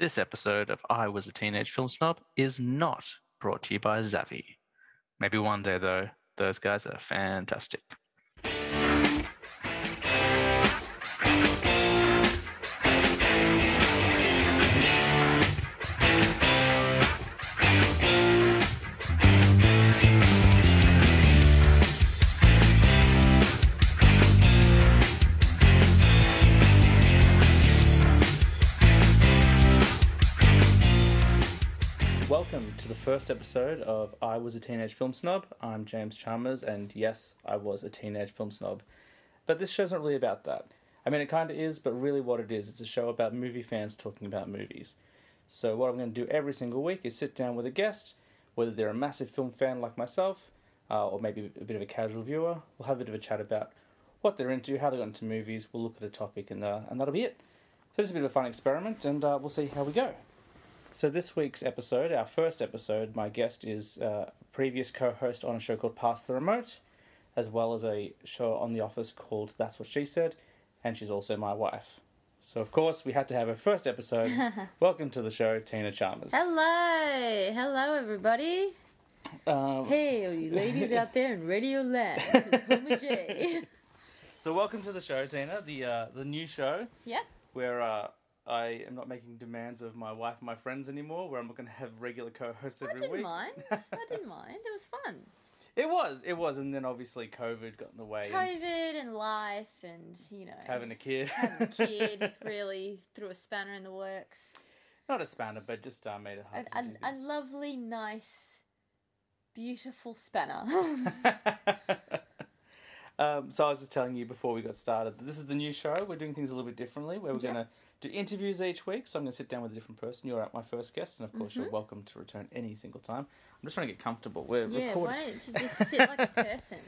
This episode of I Was a Teenage Film Snob is not brought to you by Zavi. Maybe one day, though, those guys are fantastic. Episode of I Was a Teenage Film Snob. I'm James Chalmers, and yes, I was a teenage film snob. But this show's not really about that. I mean, it kind of is, but really what it is, it's a show about movie fans talking about movies. So, what I'm going to do every single week is sit down with a guest, whether they're a massive film fan like myself, uh, or maybe a bit of a casual viewer. We'll have a bit of a chat about what they're into, how they got into movies. We'll look at a topic, and, uh, and that'll be it. So, just a bit of a fun experiment, and uh, we'll see how we go. So this week's episode, our first episode, my guest is uh, a previous co-host on a show called Pass the Remote, as well as a show on The Office called That's What She Said, and she's also my wife. So of course we had to have a first episode. Welcome to the show, Tina Chalmers. Hello, hello everybody. Um, Hey, all you ladies out there in Radio Land. This is Homer J. So welcome to the show, Tina, the uh, the new show Yep. where uh, I am not making demands of my wife and my friends anymore, where I'm not going to have regular co-hosts every I didn't week. mind. I didn't mind. It was fun. It was, it was, and then obviously COVID got in the way. COVID and life and, you know, having a kid. having a kid really threw a spanner in the works. Not a spanner, but just uh, made it A, hard a, to do a lovely, nice, beautiful spanner. um, so I was just telling you before we got started that this is the new show. We're doing things a little bit differently. Where we're going to do interviews each week. So I'm going to sit down with a different person. You're at my first guest, and of course Mm-hmm. you're welcome to return any single time. I'm just trying to get comfortable. We're yeah, recording. why don't you just sit like a person?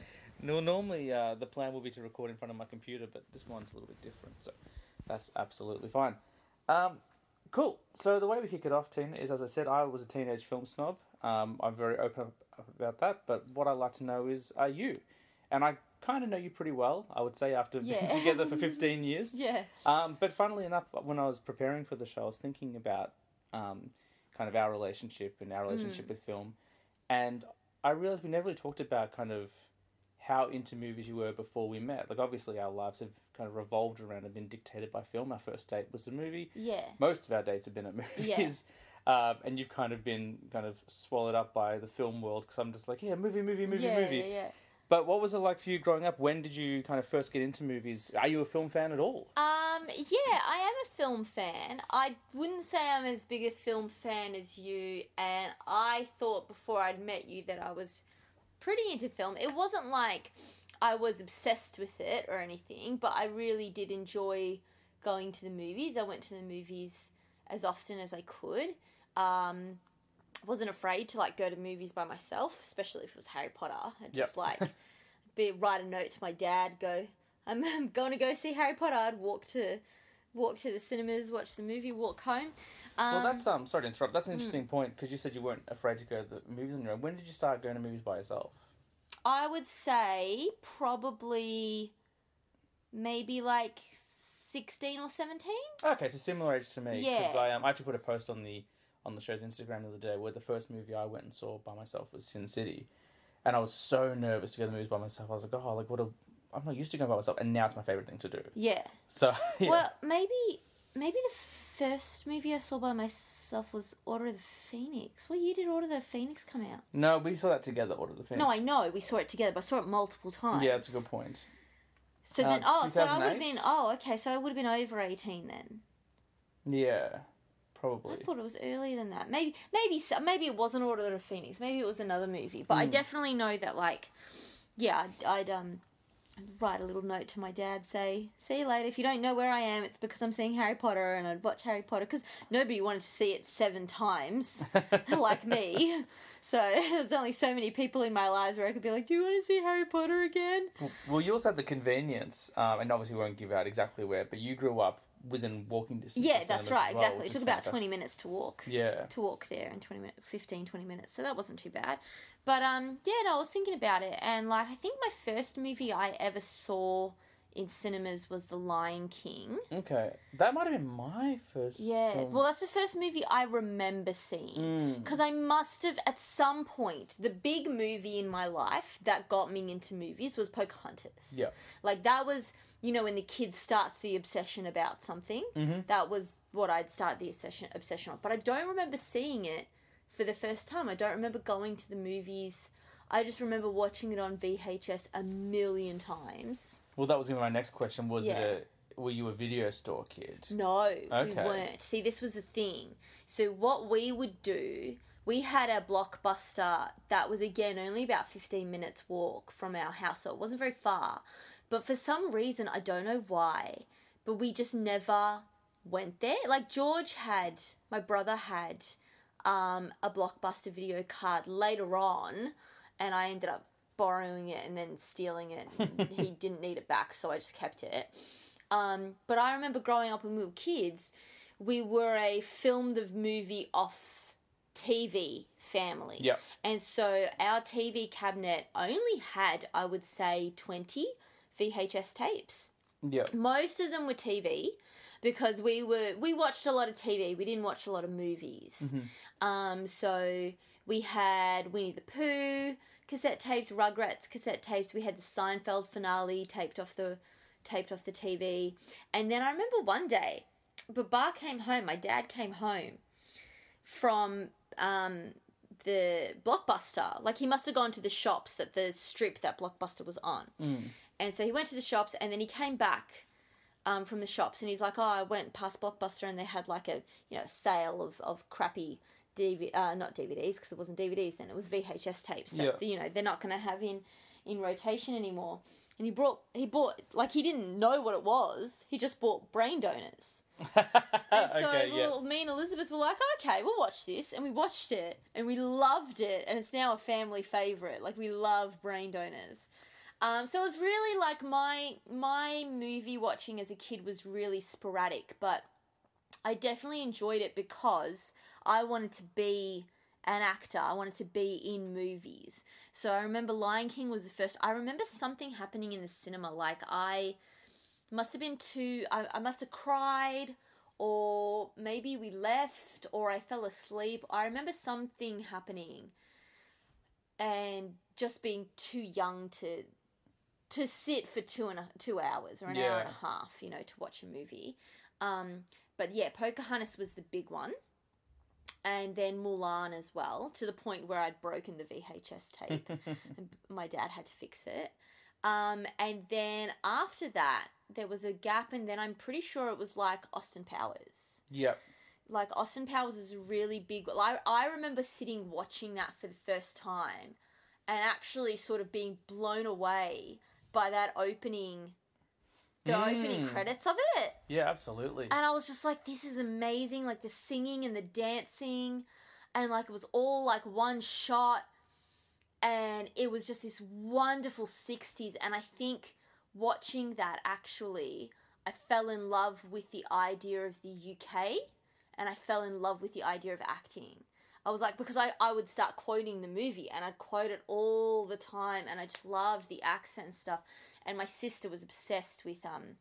No, normally uh, the plan will be to record in front of my computer, but this one's a little bit different, so that's absolutely fine. Um, cool. So the way we kick it off, Tina, is as I said, I was a teenage film snob. Um, I'm very open about that, but what I'd like to know is, are you? And I kind of know you pretty well, I would say, after being together for 15 years. Yeah. Um, but funnily enough, when I was preparing for the show, I was thinking about um, kind of our relationship and our relationship with film, and I realized we never really talked about kind of how into movies you were before we met. Like obviously, our lives have kind of revolved around and been dictated by film. Our first date was a movie. Yeah. Most of our dates have been at movies. Um, and you've kind of been kind of swallowed up by the film world because I'm just like, yeah, movie, movie, movie, yeah, movie. yeah, yeah. But what was it like for you growing up? When did you kind of first get into movies? Are you a film fan at all? Um, yeah, I am a film fan. I wouldn't say I'm as big a film fan as you, and I thought before I'd met you that I was pretty into film. It wasn't like I was obsessed with it or anything, but I really did enjoy going to the movies. I went to the movies as often as I could. Um, wasn't afraid to like go to movies by myself, especially if it was Harry Potter. I'd just Yep. like be write a note to my dad, go, I'm, I'm going to go see Harry Potter. I'd walk to walk to the cinemas, watch the movie, walk home. Um, Well, that's um. Sorry to interrupt. hmm. That's an interesting point because you said you weren't afraid to go to the movies on your own. When did you start going to movies by yourself? I would say probably maybe like 16 or 17. Okay, so similar age to me. Because Yeah. I um, I actually put a post on the on the show's Instagram the other day where the first movie I went and saw by myself was Sin City, and I was so nervous to go to the movies by myself. I was like, oh, like what a. I'm not used to going by myself, and now it's my favorite thing to do. Yeah. So yeah. Well, maybe maybe the first movie I saw by myself was Order of the Phoenix. What year did Order of the Phoenix come out? no, we saw that together. Order of the Phoenix. No, I know we saw it together, but I saw it multiple times. Yeah, that's a good point. So Uh, then, oh, so I would have been. Oh, okay, so I would have been over eighteen then. Yeah, probably. I thought it was earlier than that. Maybe, maybe, maybe it wasn't Order of the Phoenix. Maybe it was another movie. But I Hmm. definitely know that, like, yeah, I'd, I'd um write a little note to my dad, say, "See you later. If you don't know where I am, it's because I'm seeing Harry Potter, and I'd watch Harry Potter because nobody wanted to see it seven times, like me. So there's only so many people in my lives where I could be like, "Do you want to see Harry Potter again?" Well, you also had the convenience, um, and obviously we won't give out exactly where, but you grew up within walking distance. Yeah, that's right, well, exactly. It took about fantastic. twenty minutes to walk. Yeah. to walk there in 20 minutes 15 20 minutes so that wasn't too bad but um yeah no i was thinking about it and like i think my first movie i ever saw in cinemas was The Lion King. Okay, that might have been my first. Yeah, film. well, that's the first movie I remember seeing. Mm. Because I must have, at some point, the big movie in my life that got me into movies was Pocahontas. Yeah. Like, that was, you know, when the kid starts the obsession about something. Mhm. That was what I'd start the obsession, obsession on. But I don't remember seeing it for the first time. I don't remember going to the movies. I just remember watching it on VHS a million times. Well, that was gonna be my next question. Was Yeah. it a were you a video store kid? No, we weren't. See, this was the thing. So what we would do, we had a blockbuster that was again only about 15 minutes walk from our house, so it wasn't very far. But for some reason, I don't know why, but we just never went there. Like George had, my brother had um, a blockbuster video card later on, and I ended up borrowing it and then stealing it. and he didn't need it back, so I just kept it. Um, but I remember growing up when we were kids, we were a film the movie off TV family. Yep. And so our TV cabinet only had, I would say, 20 VHS tapes. Yeah. Most of them were TV because we were we watched a lot of TV. We didn't watch a lot of movies. Um, so we had Winnie the Pooh cassette tapes, Rugrats cassette tapes. We had the Seinfeld finale taped off the taped off the TV. And then I remember one day, Baba came home. My dad came home from um, the Blockbuster. Like he must have gone to the shops that the strip that Blockbuster was on. Mm. And so he went to the shops and then he came back um, from the shops and he's like, Oh, I went past Blockbuster and they had like a you know sale of, of crappy DV uh, not DVDs because it wasn't DVDs then it was VHS tapes that Yeah. you know they're not going to have in in rotation anymore. And he brought he bought like he didn't know what it was. He just bought brain donors. And so okay. Yeah. me and Elizabeth were like, okay, we'll watch this. And we watched it and we loved it. And it's now a family favorite. Like, we love brain donors. Um, so it was really like my my movie watching as a kid was really sporadic, but I definitely enjoyed it because I wanted to be an actor. I wanted to be in movies. So I remember Lion King was the first. I remember something happening in the cinema. Like I must have been too. I, I must have cried, or maybe we left, or I fell asleep. I remember something happening, and just being too young to to sit for two and a, two hours or an hour and a half, you know, to watch a movie. Um, but yeah, Pocahontas was the big one, and then Mulan as well. To the point where I'd broken the VHS tape, and my dad had to fix it. Um, and then after that, there was a gap, and then I'm pretty sure it was like Austin Powers. Yep. Like Austin Powers is really big. I I remember sitting watching that for the first time, and actually sort of being blown away by that opening, the opening Mm. credits of it. Yeah. Absolutely. And I was just like, this is amazing. Like the singing and the dancing. And like it was all like one shot. And it was just this wonderful 60s. And I think watching that actually, I fell in love with the idea of the UK. And I fell in love with the idea of acting. I was like, because I, I would start quoting the movie and I'd quote it all the time. And I just loved the accent stuff. And my sister was obsessed with um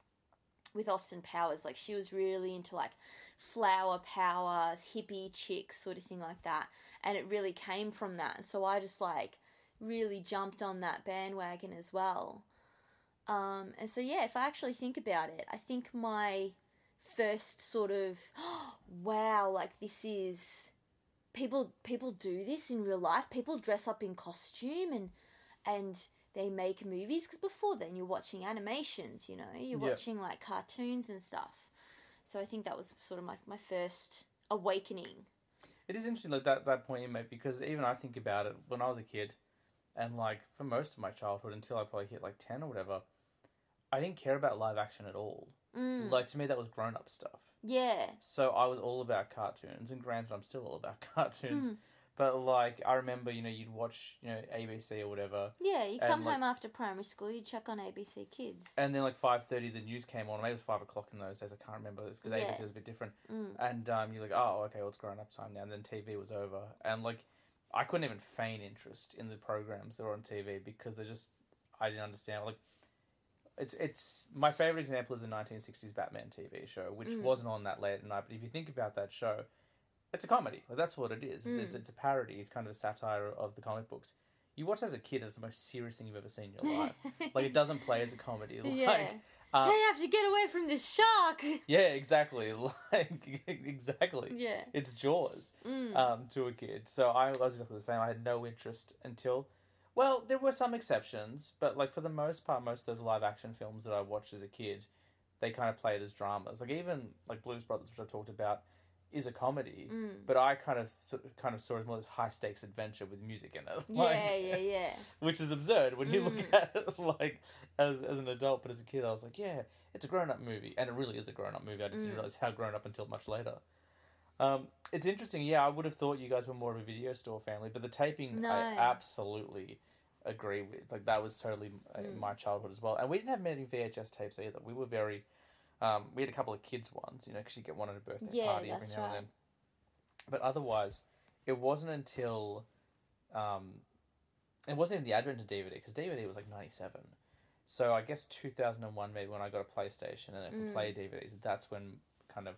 with Austin Powers. Like she was really into like flower power, hippie chicks, sort of thing like that. And it really came from that. And so I just like really jumped on that bandwagon as well. Um, and so yeah, if I actually think about it, I think my first sort of wow, like this is people people do this in real life. People dress up in costume and and they make movies because before then you're watching animations, you know, you're Yeah. watching like cartoons and stuff. So I think that was sort of like my first awakening. It is interesting, like that that point you made, because even I think about it when I was a kid, and like for most of my childhood until I probably hit like ten or whatever, I didn't care about live action at all. Mm, Like to me, that was grown up stuff. Yeah. So I was all about cartoons, and granted, I'm still all about cartoons. Hmm. But like I remember, you know, you'd watch, you know, ABC or whatever, Yeah, you come like- home after primary school, you check on ABC Kids. and then like five thirty, the news came on. Maybe it was five o'clock in those days. I can't remember because Yeah. ABC was a bit different. Mm. And um, you're like, oh, okay, well, it's grown up time now. And then TV was over, and like, I couldn't even feign interest in the programs that were on TV because they just, I didn't understand. Like, it's it's my favorite example is the 1960s Batman TV show, which Mm. wasn't on that late at night. But if you think about that show, it's a comedy. Like that's what it is. It's, Mm. it's, it's a parody. It's kind of a satire of the comic books. You watch as a kid, it's the most serious thing you've ever seen in your life. like it doesn't play as a comedy. Like, yeah. uh, they have to get away from this shark. yeah, exactly. Like exactly. yeah. It's Jaws Mm. um, to a kid. So I was exactly the same. I had no interest until, well, there were some exceptions, but like for the most part, most of those live action films that I watched as a kid, they kind of played as dramas. Like even like Blues Brothers, which I talked about, is a comedy, Mm. but I kind of th- kind of saw it as more this high stakes adventure with music in it. Like, yeah, yeah, yeah. Which is absurd when you look Mm. at it like as as an adult, but as a kid, I was like, yeah, it's a grown up movie, and it really is a grown up movie. I just didn't Mm. realize how grown up until much later. Um, it's interesting. Yeah, I would have thought you guys were more of a video store family, but the taping, No. I absolutely agree with. Like that was totally uh, Mm. my childhood as well, and we didn't have many VHS tapes either. We were very. Um, we had a couple of kids ones, you know, because you get one at a birthday Yeah, party every that's now and then. But otherwise, it wasn't until, um, it wasn't even the advent of DVD because DVD was like ninety seven. So I guess two thousand and one maybe when I got a PlayStation and it could play DVDs. That's when kind of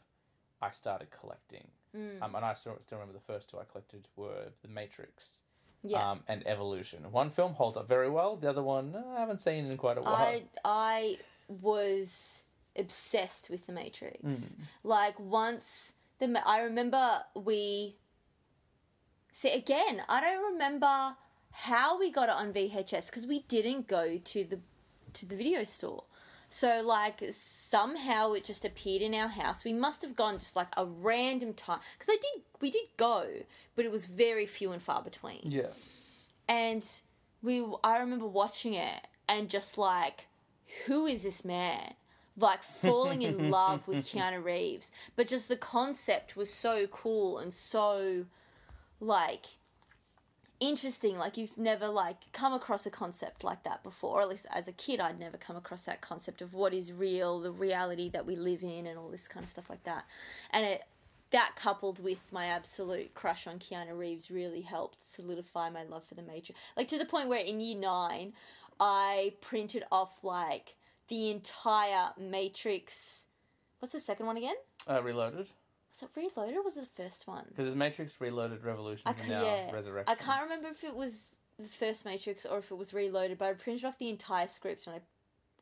I started collecting. Mm. Um, and I still, still remember the first two I collected were The Matrix yeah. um, and Evolution. One film holds up very well. The other one uh, I haven't seen in quite a while. I I was obsessed with the Matrix. Mm. Like once the I remember we see again. I don't remember how we got it on VHS because we didn't go to the to the video store. So like somehow it just appeared in our house. We must have gone just like a random time because I did we did go, but it was very few and far between Yeah. and we I remember watching it and just like who is this man like falling in love with Keanu Reeves but just the concept was so cool and so like interesting like you've never like come across a concept like that before or at least as a kid I'd never come across that concept of what is real the reality that we live in and all this kind of stuff like that and it that coupled with my absolute crush on Keanu Reeves really helped solidify my love for the Matrix. Like to the point where in year nine, I printed off like the entire Matrix. What's the second one again? Uh, Reloaded. Was it Reloaded or was it the first one? Because there's Matrix, Reloaded, Revolutions, and now yeah. Resurrections. I can't remember if it was the first Matrix or if it was Reloaded, but I printed off the entire script and I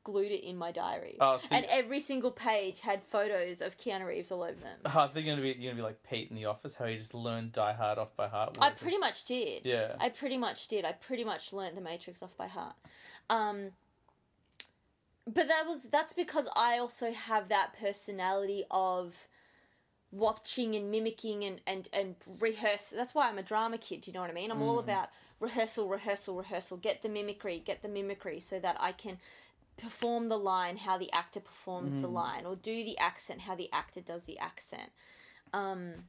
glued it in my diary. Oh, and every single page had photos of Keanu Reeves all over them. I think you're gonna be you're gonna be like Pete in The Office, how he just learned Die Hard off by heart. I pretty much did. yeah. I pretty much did. I pretty much learned the Matrix off by heart. Um, but that was that's because I also have that personality of watching and mimicking and and and rehearse. That's why I'm a drama kid. Do you know what I mean? I'm all Mm. about rehearsal, rehearsal, rehearsal. Get the mimicry, get the mimicry, so that I can perform the line how the actor performs the Mm. line, or do the accent how the actor does the accent. Um,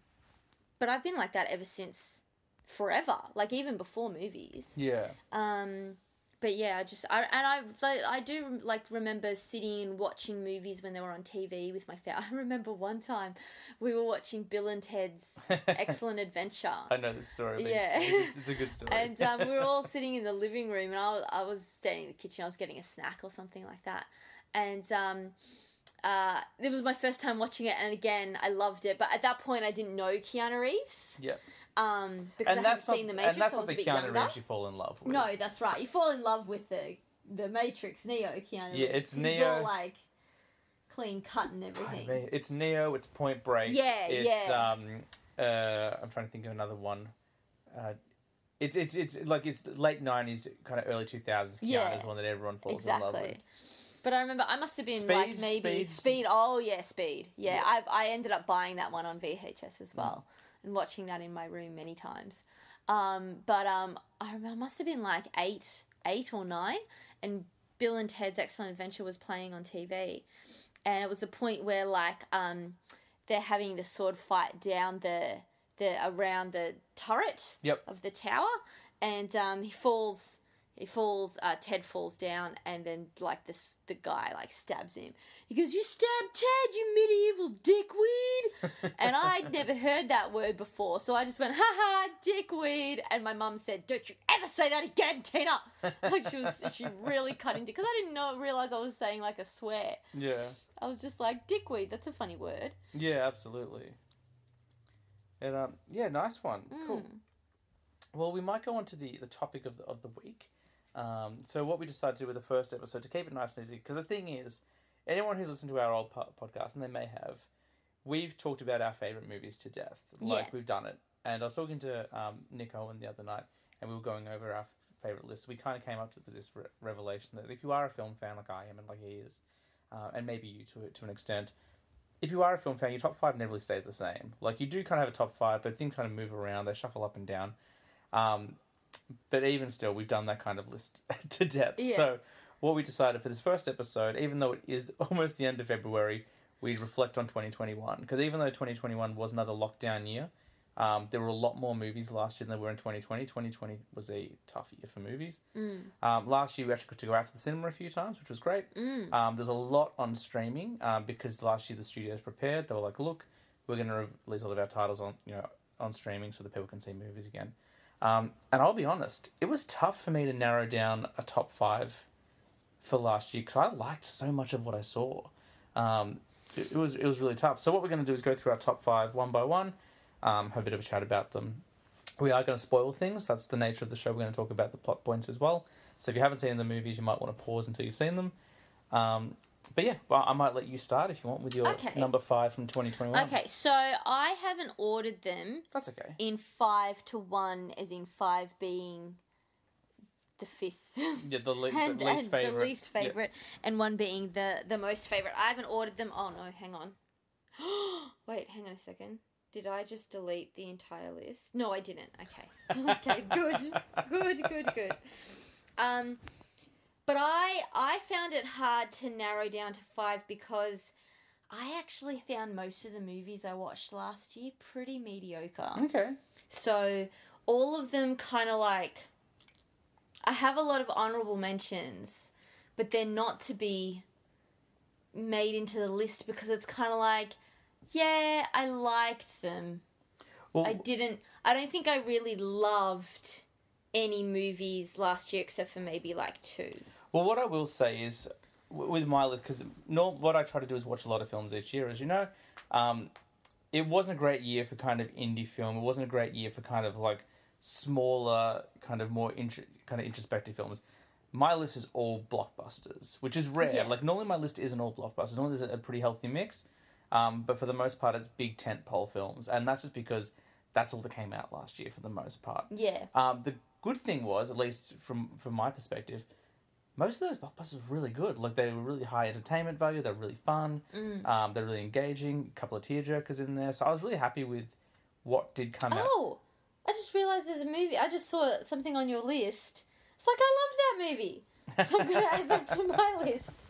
but I've been like that ever since forever, like even before movies. Yeah. Um, but yeah, I just I and I I do like remember sitting and watching movies when they were on TV with my family. I remember one time we were watching Bill and Ted's Excellent Adventure. I know this story. Yeah. It's, it's, a good story. And um, we were all sitting in the living room, and I was, I was standing in the kitchen. I was getting a snack or something like that. And um, uh, it was my first time watching it, and again, I loved it. But at that point, I didn't know Keanu Reeves. Yeah. Um, because and I haven't not seen the Matrix. and that's not the Keanu. Reeves you fall in love with. No, that's right. You fall in love with the the Matrix Neo Keanu. Yeah, it's Neo. all like clean cut and everything. It's Neo. It's Point Break. Yeah, it's, yeah. Um, uh, I'm trying to think of another one. Uh, it's it's it's like it's late '90s, kind of early 2000s. Keanu Yeah. is one that everyone falls in love with. But I remember I must have been Speed, like maybe Speed. speed. Oh yeah, speed. Yeah, Yeah. I I ended up buying that one on VHS as well Mm. And watching that in my room many times. Um, but um, I I must have been like eight, eight or nine, and Bill and Ted's Excellent Adventure was playing on TV, and it was the point where like um, they're having the sword fight down the the around the turret Yep. of the tower, and um, he falls he falls. Uh, Ted falls down, and then like this, the guy like stabs him. He goes, "You stabbed Ted, you medieval dickweed!" and I'd never heard that word before, so I just went, "Ha ha, dickweed!" And my mum said, "Don't you ever say that again, Tina!" like she was, she really cut into because I didn't know realize I was saying like a swear. Yeah. I was just like, "Dickweed." That's a funny word. Yeah, absolutely. And um, yeah, nice one. Cool. Mm. Well, we might go on to the, the topic of the, of the week. Um, so what we decided to do with the first episode to keep it nice and easy, because the thing is, anyone who's listened to our old po- podcast, and they may have, we've talked about our favorite movies to death. Like Yeah. we've done it. And I was talking to um, Nick Owen the other night, and we were going over our favorite list. We kind of came up to this re- revelation that if you are a film fan like I am, and like he is, uh, and maybe you to to an extent, if you are a film fan, your top five never really stays the same. Like you do kind of have a top five, but things kind of move around. They shuffle up and down. Um, but even still, we've done that kind of list to depth. Yeah. So what we decided for this first episode, even though it is almost the end of February, we reflect on 2021 because even though 2021 was another lockdown year, um, there were a lot more movies last year than there were in 2020. 2020 was a tough year for movies. Mm. Um, last year we actually got to go out to the cinema a few times, which was great. Mm. Um, there's a lot on streaming um, because last year the studios prepared. They were like, "Look, we're going to release all of our titles on you know on streaming so that people can see movies again." Um, and I'll be honest, it was tough for me to narrow down a top five for last year because I liked so much of what I saw. Um, it, it was it was really tough. So what we're going to do is go through our top five one by one, um, have a bit of a chat about them. We are going to spoil things. That's the nature of the show. We're going to talk about the plot points as well. So if you haven't seen the movies, you might want to pause until you've seen them. Um, but yeah, well, I might let you start if you want with your Okay. number five from 2021. Okay, so I haven't ordered them That's okay. in five to one, as in five being the fifth. Yeah, the, le- and, the least and favorite. the least Yeah. favorite, and one being the the most favorite. I haven't ordered them. Oh no, hang on. Wait, hang on a second. Did I just delete the entire list? No, I didn't. Okay. okay, good. Good, good, good. Um but I I found it hard to narrow down to 5 because I actually found most of the movies I watched last year pretty mediocre. Okay. So all of them kind of like I have a lot of honorable mentions, but they're not to be made into the list because it's kind of like yeah, I liked them. Well, I didn't I don't think I really loved any movies last year except for maybe like two. Well, what I will say is, with my list, because what I try to do is watch a lot of films each year, as you know. Um, it wasn't a great year for kind of indie film. It wasn't a great year for kind of like smaller, kind of more intr- kind of introspective films. My list is all blockbusters, which is rare. Yeah. Like normally my list isn't all blockbusters. Normally there's a pretty healthy mix, um, but for the most part it's big tentpole films, and that's just because that's all that came out last year for the most part. Yeah. Um, the good thing was, at least from from my perspective, most of those blockbusters were really good. Like they were really high entertainment value. They're really fun. Mm. Um, they're really engaging. A couple of tearjerkers in there. So I was really happy with what did come out. Oh, I just realized there's a movie. I just saw something on your list. It's like I loved that movie. So I'm gonna add that to my list.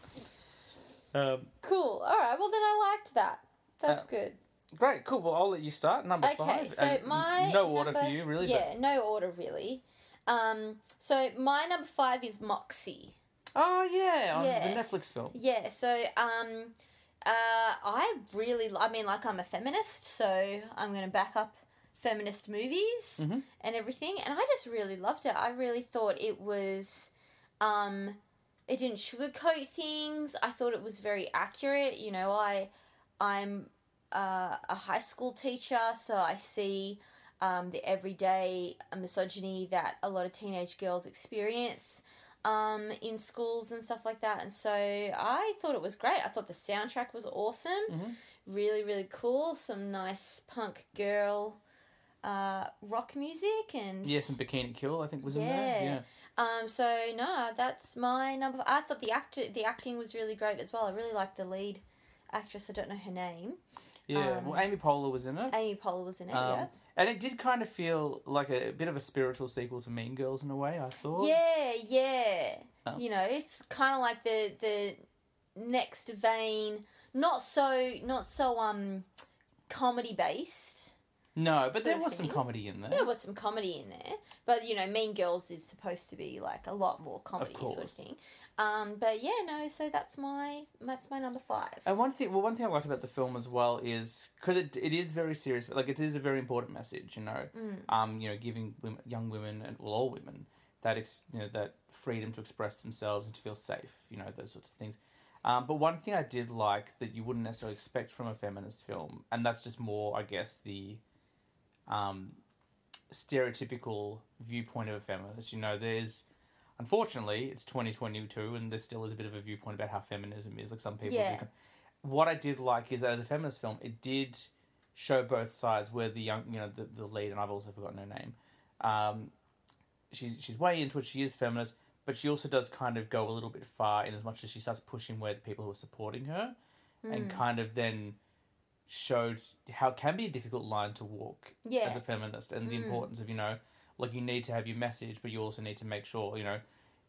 Um, Cool. All right. Well, then I liked that. That's Uh, good. great, cool. Well, I'll let you start. Number Okay. five. So And my no order for you, really. Yeah, no order really. Um. So my number five is Moxie. Oh yeah, on Yeah. the Netflix film. Yeah. So um. Uh, I really, I mean, like I'm a feminist, so I'm gonna back up feminist movies Mhm. and everything, and I just really loved it. I really thought it was, um, it didn't sugarcoat things. I thought it was very accurate. You know, I, I'm uh, a high school teacher, so I see um, the everyday misogyny that a lot of teenage girls experience um, in schools and stuff like that. And so I thought it was great. I thought the soundtrack was awesome. Mhm. Really, really cool. Some nice punk girl uh, rock music and Yeah, some Bikini Kill, I think, was in there. Yeah. um. So no, that's my number. I thought the act the acting was really great as well. I really liked the lead actress. I don't know her name. Yeah. Um, well, Amy Poehler was in it. Amy Poehler was in it. Um, yeah. And it did kind of feel like a, bit of a spiritual sequel to Mean Girls in a way, I thought. Yeah, yeah. Oh. You know, it's kind of like the the next vein, not so not so um comedy based, No, but there was some comedy in there. There was some comedy in there, but you know, Mean Girls is supposed to be like a lot more comedy sort of thing. Um, but yeah, no. So that's my that's my number five. And one thing, well, one thing I liked about the film as well is because it it is very serious, like it is a very important message, you know. Mm. Um, you know, giving women, young women and well, all women that ex, you know that freedom to express themselves and to feel safe, you know, those sorts of things. Um, but one thing I did like that you wouldn't necessarily expect from a feminist film, and that's just more, I guess, the um, stereotypical viewpoint of a feminist. You know, there's unfortunately it's 2022 and there still is a bit of a viewpoint about how feminism is. Like some people Yeah. do. What I did like is that as a feminist film, it did show both sides. Where the young, you know, the, the lead, and I've also forgotten her name. Um, she's she's way into it. She is feminist, but she also does kind of go a little bit far in as much as she starts pushing where the people who are supporting her, and kind of then showed how it can be a difficult line to walk Yeah. as a feminist and the Mm. importance of you know like you need to have your message but you also need to make sure you know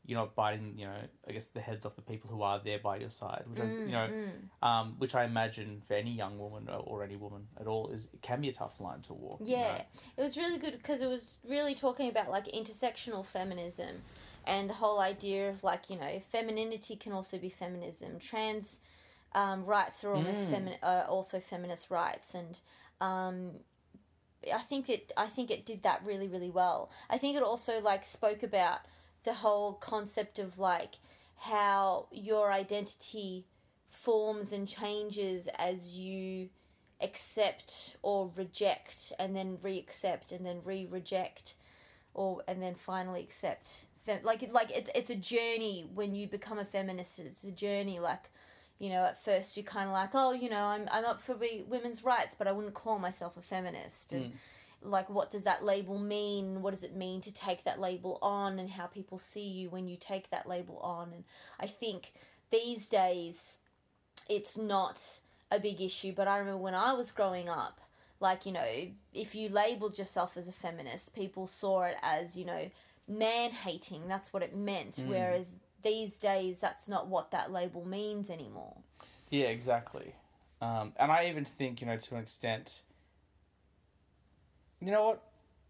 you're not biting you know i guess the heads off the people who are there by your side which I, you know Mm. um, which i imagine for any young woman or, or any woman at all is it can be a tough line to walk you Yeah, know? it was really good because it was really talking about like intersectional feminism and the whole idea of like you know femininity can also be feminism. Trans um, rights are almost Mm. femi- uh, also feminist rights, and um, I think it I think it did that really really well. I think it also like spoke about the whole concept of like how your identity forms and changes as you accept or reject and then re-accept and then re-reject or and then finally accept like like it's it's a journey when you become a feminist it's a journey like you know at first you're kind of like oh you know I'm I'm up for women's rights but I wouldn't call myself a feminist. And like what does that label mean? What does it mean to take that label on and how people see you when you take that label on? And I think these days it's not a big issue but I remember when I was growing up like you know if you labeled yourself as a feminist people saw it as you know man hating that's what it meant. Mm. whereas these days that's not what that label means anymore. Yeah exactly. Um, and i even think you know to an extent you know what?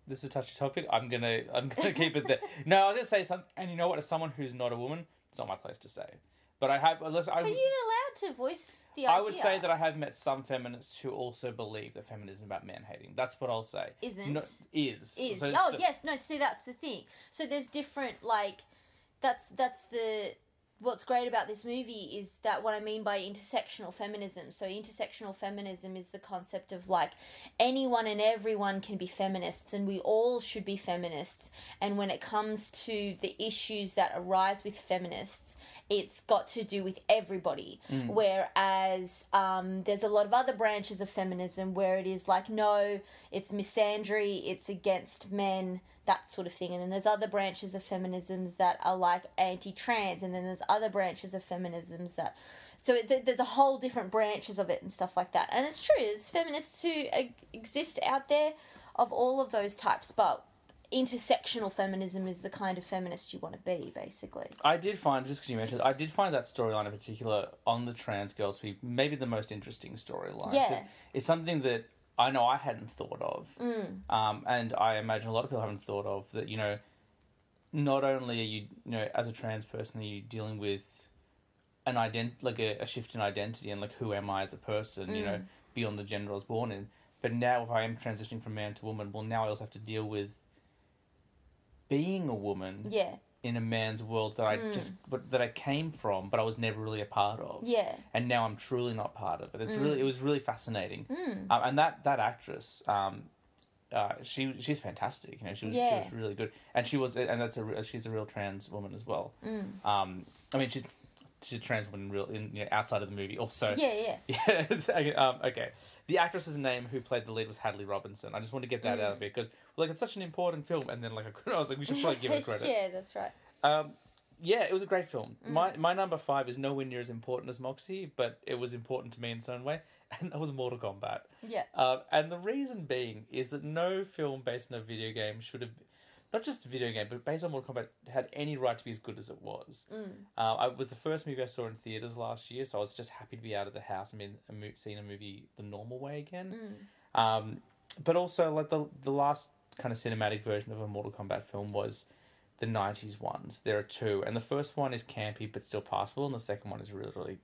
This is a touchy topic. I'm gonna i'm gonna keep it there. No i was gonna say something and you know what? As someone who's not a woman it's not my place to say. But i have listen, I, but you're allowed to voice the idea I would say that I have met some feminists who also believe that feminism is about man hating. That's what I'll say. Isn't. No, is. Is. So- oh so- yes. No see that's the thing. So there's different like that's that's the what's great about this movie is that what i mean by intersectional feminism. So intersectional feminism is the concept of like anyone and everyone can be feminists and we all should be feminists. And when it comes to the issues that arise with feminists it's got to do with everybody. Whereas um, there's a lot of other branches of feminism where it is like no it's misandry it's against men that sort of thing and then there's other branches of feminisms that are like anti-trans and then there's other branches of feminisms that so it, th- there's a whole different branches of it and stuff like that and it's true there's feminists who exist out there of all of those types but intersectional feminism is the kind of feminist you want to be basically I did find just because you mentioned, I did find that storyline in particular on the trans girls to be maybe the most interesting storyline. Yeah. it's something that I know I hadn't thought of, Mm. um, and I imagine a lot of people haven't thought of that. You know, not only are you, you know, as a trans person, are you dealing with an ident like a, a shift in identity and like who am I as a person, you know, Mm. beyond the gender I was born in. But now, if I am transitioning from man to woman, well, now I also have to deal with being a woman yeah in a man's world that I Mm. just but that I came from, but I was never really a part of. yeah And now I'm truly not part of it. It's Mm. really it was really fascinating. mm. Um, and that that actress, um, uh, she she's fantastic. You know, she was Yeah. she was really good, and she was and that's a she's a real trans woman as well. Mm. Um, I mean she's she's a trans woman in real in you know outside of the movie also. yeah yeah Yeah, okay, um, okay. The actress's name who played the lead was Hadley Robinson. I just want to get that out of it because, like, it's such an important film, and then like I, I was like, we should probably give it credit. yeah that's right Um, yeah, it was a great film. Mm. My my number five is nowhere near as important as Moxie, but it was important to me in its own way, and that was Mortal Kombat. yeah Um, and the reason being is that no film based on a video game should have, not just a video game, but based on Mortal Kombat, had any right to be as good as it was. mm. Uh, I was the first movie I saw in theaters last year, so I was just happy to be out of the house and mo- seeing a movie the normal way again. Mm. Um, but also like the the last kind of cinematic version of a Mortal Kombat film was the '90s ones. There are two, and the first one is campy but still passable, and the second one is really really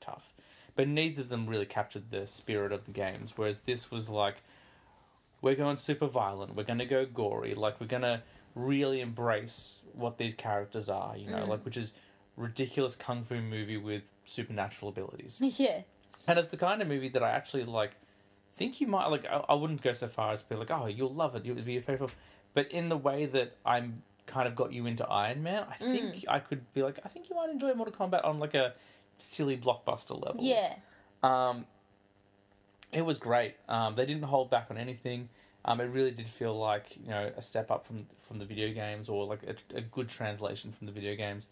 tough. But neither of them really captured the spirit of the games. Whereas this was like, we're going super violent. We're going to go gory. Like we're going to really embrace what these characters are. You know, Mm. like which is ridiculous kung fu movie with supernatural abilities. yeah. And it's the kind of movie that I actually like. Think you might like. I, I wouldn't go so far as to be like, oh, you'll love it. You'll be your favorite. But in the way that I'm kind of got you into Iron Man, I think I could be like, I think you might enjoy Mortal Kombat on like a silly blockbuster level. Yeah. Um, it was great. Um, they didn't hold back on anything. Um, it really did feel like you know a step up from from the video games, or like a, a good translation from the video games.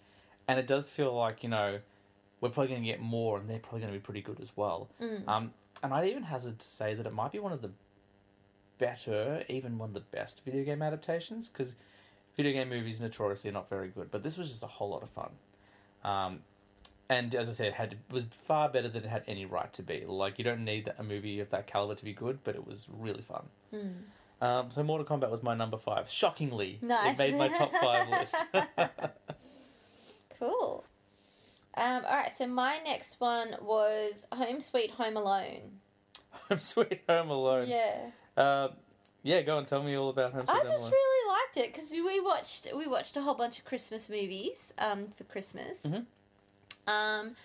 And it does feel like you know we're probably going to get more, and they're probably going to be pretty good as well. Mm. Um, and I'd even hazard to say that it might be one of the better, even one of the best video game adaptations, because video game movies notoriously are not very good. But this was just a whole lot of fun. Um, and as I said, it had it was far better than it had any right to be. Like you don't need a movie of that caliber to be good, but it was really fun. Mm. Um, so Mortal Kombat was my number five. Shockingly, Nice. it made my top five list. Cool. Um, all right, so my next one was Home Sweet Home Alone. Home Sweet Home Alone. Yeah, Uh, yeah, go and tell me all about Home Sweet I Home just really liked it because we watched we watched a whole bunch of Christmas movies um, for Christmas. Mhm. Um,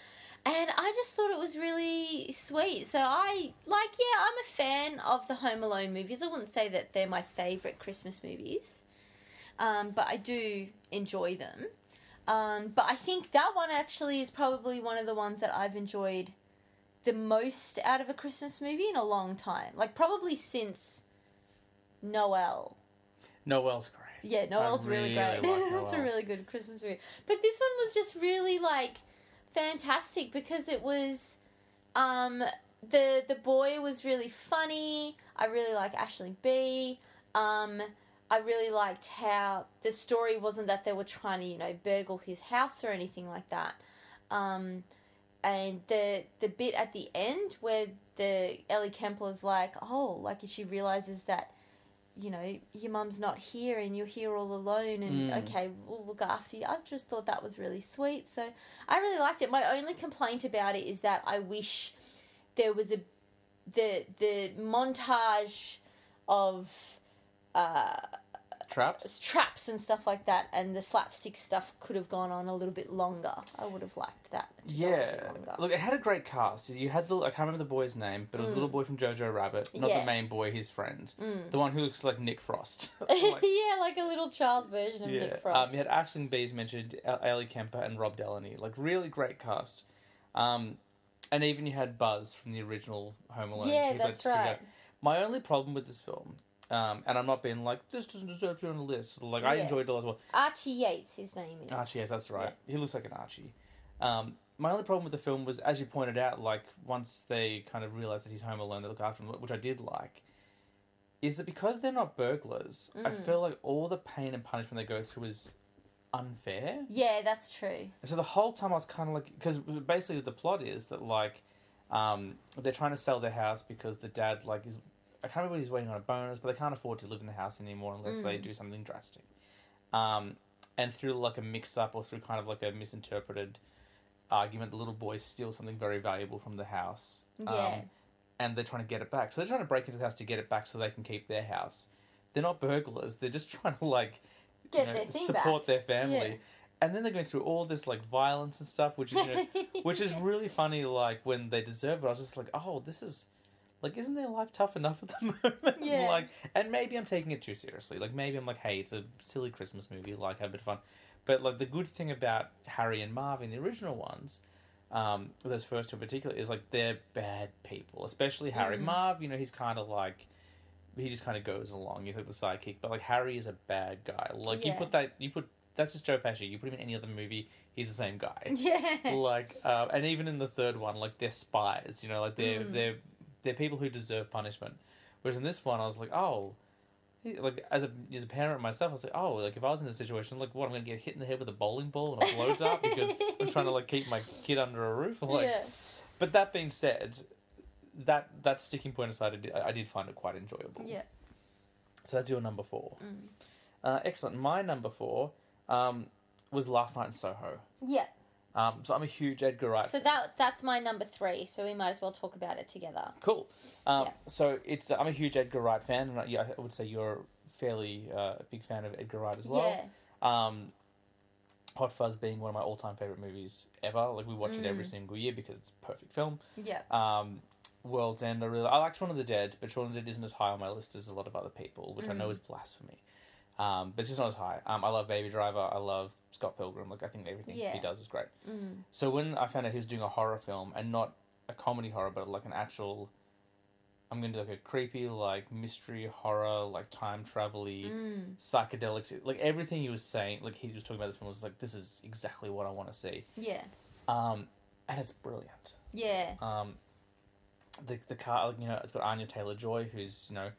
and I just thought it was really sweet. So I like, yeah, I'm a fan of the Home Alone movies. I wouldn't say that they're my favorite Christmas movies, um, but I do enjoy them. Um, but I think that one actually is probably one of the ones that I've enjoyed the most out of a Christmas movie in a long time. Like probably since Noel. Noel's great. Yeah, Noel's really, really great. like it's a really good Christmas movie. But this one was just really like fantastic because it was um the the boy was really funny. I really like Aisling Bea. Um I really liked how the story wasn't that they were trying to, you know, burgle his house or anything like that. Um and the the bit at the end where the Ellie Kemper's like, oh, like she realizes that you know, your mum's not here and you're here all alone and Mm. okay, we'll look after you. I just thought that was really sweet. So I really liked it. My only complaint about it is that I wish there was a the the montage of uh Traps. traps and stuff like that and the slapstick stuff could have gone on a little bit longer. I would have liked that. to go on a bit Yeah, look, it had a great cast. You had the I can't remember the boy's name, but it was the Mm. little boy from Jojo Rabbit, not Yeah. the main boy, his friend, Mm. the one who looks like Nick Frost. Like, yeah, like a little child version of yeah, Nick Frost. um, you had Aisling Bea's mentioned, Ellie Kemper, and Rob Delaney. Like really great cast. Um, and even you had Buzz from the original Home Alone. yeah, that's right. My only problem with this film, um, and I'm not being like this doesn't deserve to be on the list. Like I Yeah. enjoyed it as well. Archie Yates, his name is. Archie, yes, that's right. He looks like an Archie. Um, my only problem with the film was, as you pointed out, like once they kind of realize that he's home alone, they look after him, which I did like. Is that because they're not burglars? I Mm. feel like all the pain and punishment they go through is unfair. Yeah, that's true. And so the whole time I was kind of like, because basically the plot is that like, um, they're trying to sell their house because the dad like is, I can't remember if he's waiting on a bonus, but they can't afford to live in the house anymore unless they Mm. do something drastic. Um, and through like a mix up or through kind of like a misinterpreted argument, the little boy steals something very valuable from the house. Yeah. Um, and they're trying to get it back. So they're trying to break into the house to get it back so they can keep their house. They're not burglars. They're just trying to like Get you know, their thing support back. their family. Yeah. And then they're going through all this like violence and stuff, which is you know, which is really funny. Like when they deserve it, I was just like, oh, this is like, isn't their life tough enough at the moment? Yeah. like, and maybe I'm taking it too seriously. Like maybe I'm like, hey, it's a silly Christmas movie. Like, have a bit of fun. But like the good thing about Harry and Marvin, the original ones, um, those first two in particular, is like they're bad people. Especially Harry. Mhm. Marv, you know, he's kind of like. He just kind of goes along. He's like the sidekick, but like Harry is a bad guy. Like you put that, you put that's just Joe Pesci. You put him in any other movie, he's the same guy. yeah. like, uh, and even in the third one, like they're spies. You know, like they're Mm. they're they're people who deserve punishment. Whereas in this one, I was like, oh, like as a as a parent myself, I was like, oh, like if I was in this situation, like what I'm gonna get hit in the head with a bowling ball and it blows up because I'm trying to like keep my kid under a roof. Like, yeah. but that being said, that that sticking point aside, I did, I did find it quite enjoyable. Yeah. So that's your number four. Mm. Uh, excellent. My number four um, was Last Night in Soho. Yeah. Um, so I'm a huge Edgar Wright. So that that's my number three. So we might as well talk about it together. Cool. Um, Yeah. So it's I'm a huge Edgar Wright fan, and I, yeah, I would say you're fairly uh, a big fan of Edgar Wright as well. Yeah. Um, Hot Fuzz being one of my all-time favorite movies ever. Like we watch it every Mm. single year because it's a perfect film. Yeah. Um, World's End, I really I like Shaun of the Dead, but Shaun of the Dead isn't as high on my list as a lot of other people, which I know Mm. is blasphemy. Um, but it's just not as high. Um, I love Baby Driver. I love Scott Pilgrim. Like I think everything Yeah. he does is great. Mm. So when I found out he was doing a horror film and not a comedy horror, but like an actual, I'm gonna do like a creepy like mystery horror, like time travel Mm. psychedelics, like everything he was saying, like he was talking about this film was like this is exactly what I want to see. Yeah. Um, and it's brilliant. Yeah. Um, the the car, you know, it's got Anya Taylor Joy, who's you know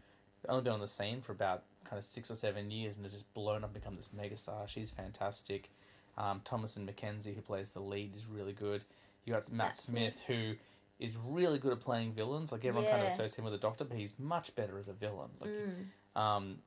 only been on the scene for about kind of six or seven years and has just blown up and become this megastar. She's fantastic. Um, and McKenzie, who plays the lead, is really good. You got Matt, Matt Smith, who is really good at playing villains. Like everyone kind of associates him with a doctor, but he's much better as a villain. Like Mm. um,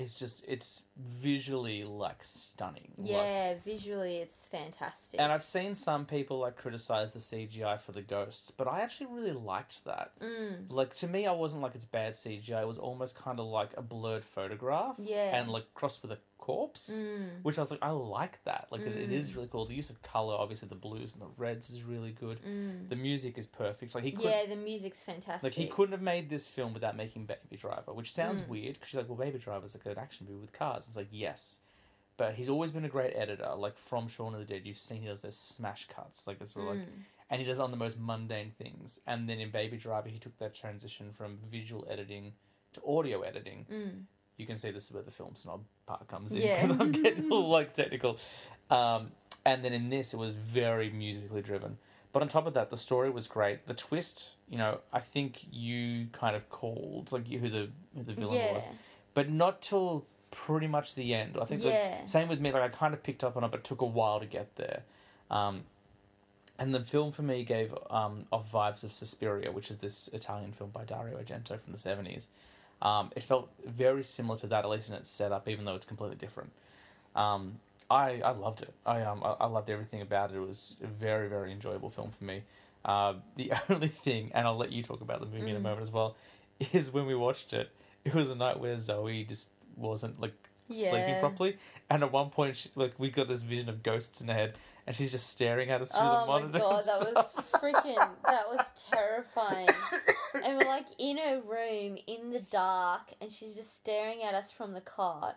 it's just it's visually like stunning. Like, Yeah. Visually, it's fantastic. and I've seen some people like criticize the CGI for the ghosts, but I actually really liked that. Mm. Like to me, I wasn't like it's bad CGI. It was almost kind of like a blurred photograph, Yeah. and like crossed with a corpse, Mm. which I was like, I like that. Like it, it is Mm. really cool. The use of color, obviously the blues and the reds, is really good. Mm. The music is perfect. Like he could. Yeah, the music's fantastic. Like he couldn't have made this film without making Baby Driver, which sounds Mm. weird because she's like, well, Baby Driver's like an action movie with cars. It's like yes, but he's always been a great editor. Like from Shaun of the Dead, you've seen he does those smash cuts, like it's sort of like, Mm. and he does it on the most mundane things. And then in Baby Driver, he took that transition from visual editing to audio editing. You can see this is where the film snob part comes in Yeah. because I'm getting all like technical. Um, and then in this, it was very musically driven. But on top of that, the story was great. The twist, you know, I think you kind of called like who the who the villain Yeah. was, but not till pretty much the end. I think like, Yeah. same with me. Like I kind of picked up on it, but took a while to get there. Um, and the film for me gave um, off vibes of Suspiria, which is this Italian film by Dario Argento from the seventies. Um, it felt very similar to that, at least in its setup, even though it's completely different. Um, I I loved it. I um I, I loved everything about it. It was a very very enjoyable film for me. Uh, the only thing, and I'll let you talk about the movie in a Mm. moment as well, is when we watched it. It was a night where Zoe just wasn't like sleeping properly, and at one point, she, like we got this vision of ghosts in her head, and she's just staring at us through Oh the monitor. Oh my god, that was freaking. That was terrifying. and we're like in her room in the dark, and she's just staring at us from the cot.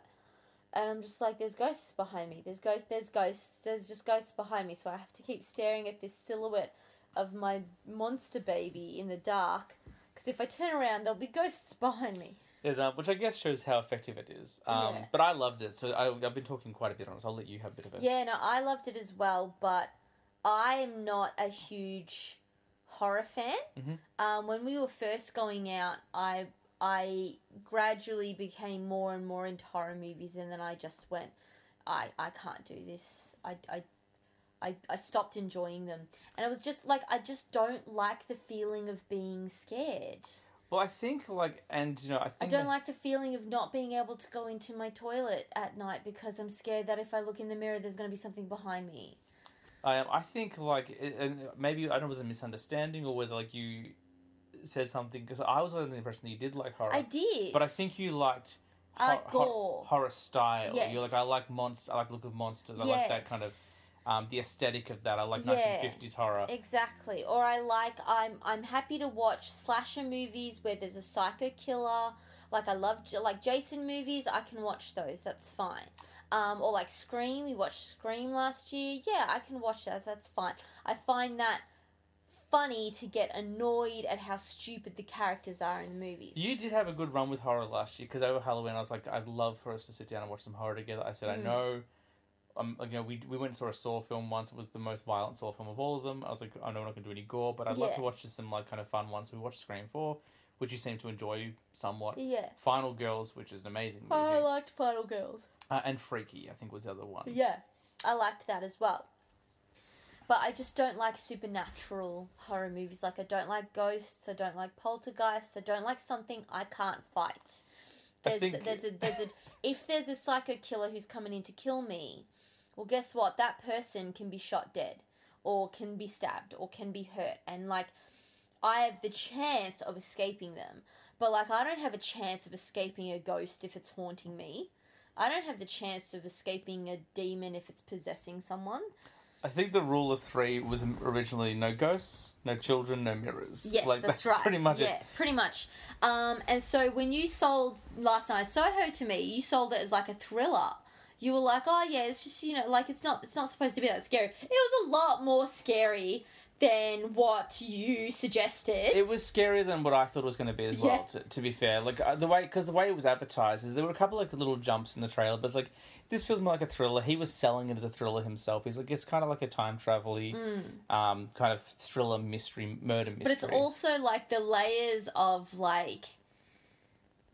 And I'm just like, there's ghosts behind me. There's ghosts. There's ghosts. There's just ghosts behind me. So I have to keep staring at this silhouette of my monster baby in the dark. Because if I turn around, there'll be ghosts behind me. It, um, which I guess shows how effective it is. Um, Yeah. But I loved it, so I, I've been talking quite a bit on it. So I'll let you have a bit of it. Yeah, no, I loved it as well, but I am not a huge horror fan. Mhm. Um, when we were first going out, I I gradually became more and more into horror movies, and then I just went, I I can't do this. I I. I, I stopped enjoying them and it was just like I just don't like the feeling of being scared. Well, I think like, and you know, I think I don't that- like the feeling of not being able to go into my toilet at night because I'm scared that if I look in the mirror there's going to be something behind me. I um, I think like it, and maybe I don't know was a misunderstanding or whether like you said something because I was under the impression that you did like horror, I did. but I think you liked I like gore. horror style. Yes. You're like I like monster. I like look of monsters. I like that kind of um the aesthetic of that. I like Yeah. 1950s horror. Exactly. Or I like I'm I'm happy to watch slasher movies where there's a psycho killer. Like I love like Jason movies. I can watch those. That's fine. Um, or like Scream. We watched Scream last year. Yeah, I can watch that. That's fine. I find that funny to get annoyed at how stupid the characters are in the movies. You did have a good run with horror last year because over Halloween I was like, I'd love for us to sit down and watch some horror together. I said, I Mm. know, um, you know, we we went and saw a Saw film once. It was the most violent Saw film of all of them. I was like, I know we're not gonna do any gore, but I'd love Yeah. to watch just some like kind of fun ones. So we watched Scream Four, which you seem to enjoy somewhat. Yeah. Final Girls, which is an amazing movie, I liked Final Girls. uh, and Freaky, I think was the other one. Yeah, I liked that as well. but I just don't like supernatural horror movies. Like I don't like ghosts. I don't like poltergeists. I don't like something I can't fight. I There's think- there's a there's a if there's a psycho killer who's coming in to kill me, well, guess what? That person can be shot dead, or can be stabbed, or can be hurt, and like I have the chance of escaping them. But like I don't have a chance of escaping a ghost if it's haunting me. I don't have the chance of escaping a demon if it's possessing someone. I think the rule of three was originally no ghosts, no children, no mirrors. Yes, like, that's, right. pretty much yeah, it. pretty much. Um, and so when you sold last night Soho to me, you sold it as like a thriller. You were like, oh yeah, it's just you know, like it's not, it's not supposed to be that scary. It was a lot more scary than what you suggested. It was scarier than what I thought it was going to be as well. Yeah. To, to be fair, like uh, the way because the way it was advertised is there were a couple like little jumps in the trailer, but it's like this feels more like a thriller. He was selling it as a thriller himself. He's like it's kind of like a time travel um, kind of thriller mystery, murder mystery. Mm. But it's also like the layers of like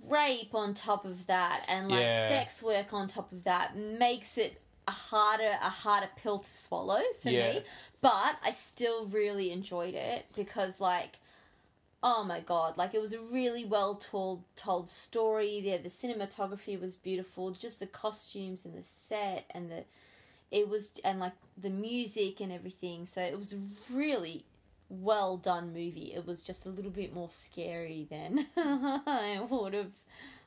rape on top of that and like Yeah. sex work on top of that makes it a harder a harder pill to swallow for Yeah. me. But I still really enjoyed it because like oh my god, like it was a really well told told story. Yeah, the cinematography was beautiful, just the costumes and the set and the it was and like the music and everything. So it was really well done movie. It was just a little bit more scary than I would have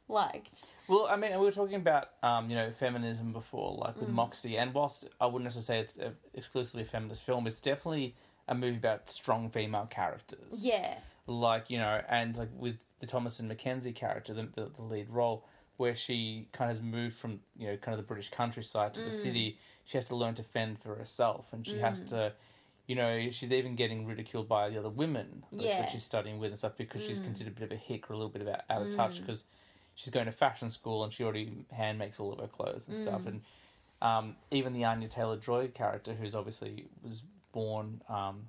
liked. Well, I mean, we were talking about um, you know feminism before, like Mm. with Moxie, and whilst I wouldn't necessarily say it's a, exclusively a feminist film, it's definitely a movie about strong female characters. Yeah. like you know, and like with the Thomasin McKenzie character, the, the the lead role, where she kind of has moved from you know kind of the British countryside to the Mm. city. She has to learn to fend for herself, and she has to. You know, she's even getting ridiculed by the other women that, Yeah. that she's studying with and stuff because she's Mm. considered a bit of a hick or a little bit of out, out of touch because she's going to fashion school and she already hand makes all of her clothes and stuff. Mm. And um, even the Anya Taylor Joy character, who's obviously was born, um,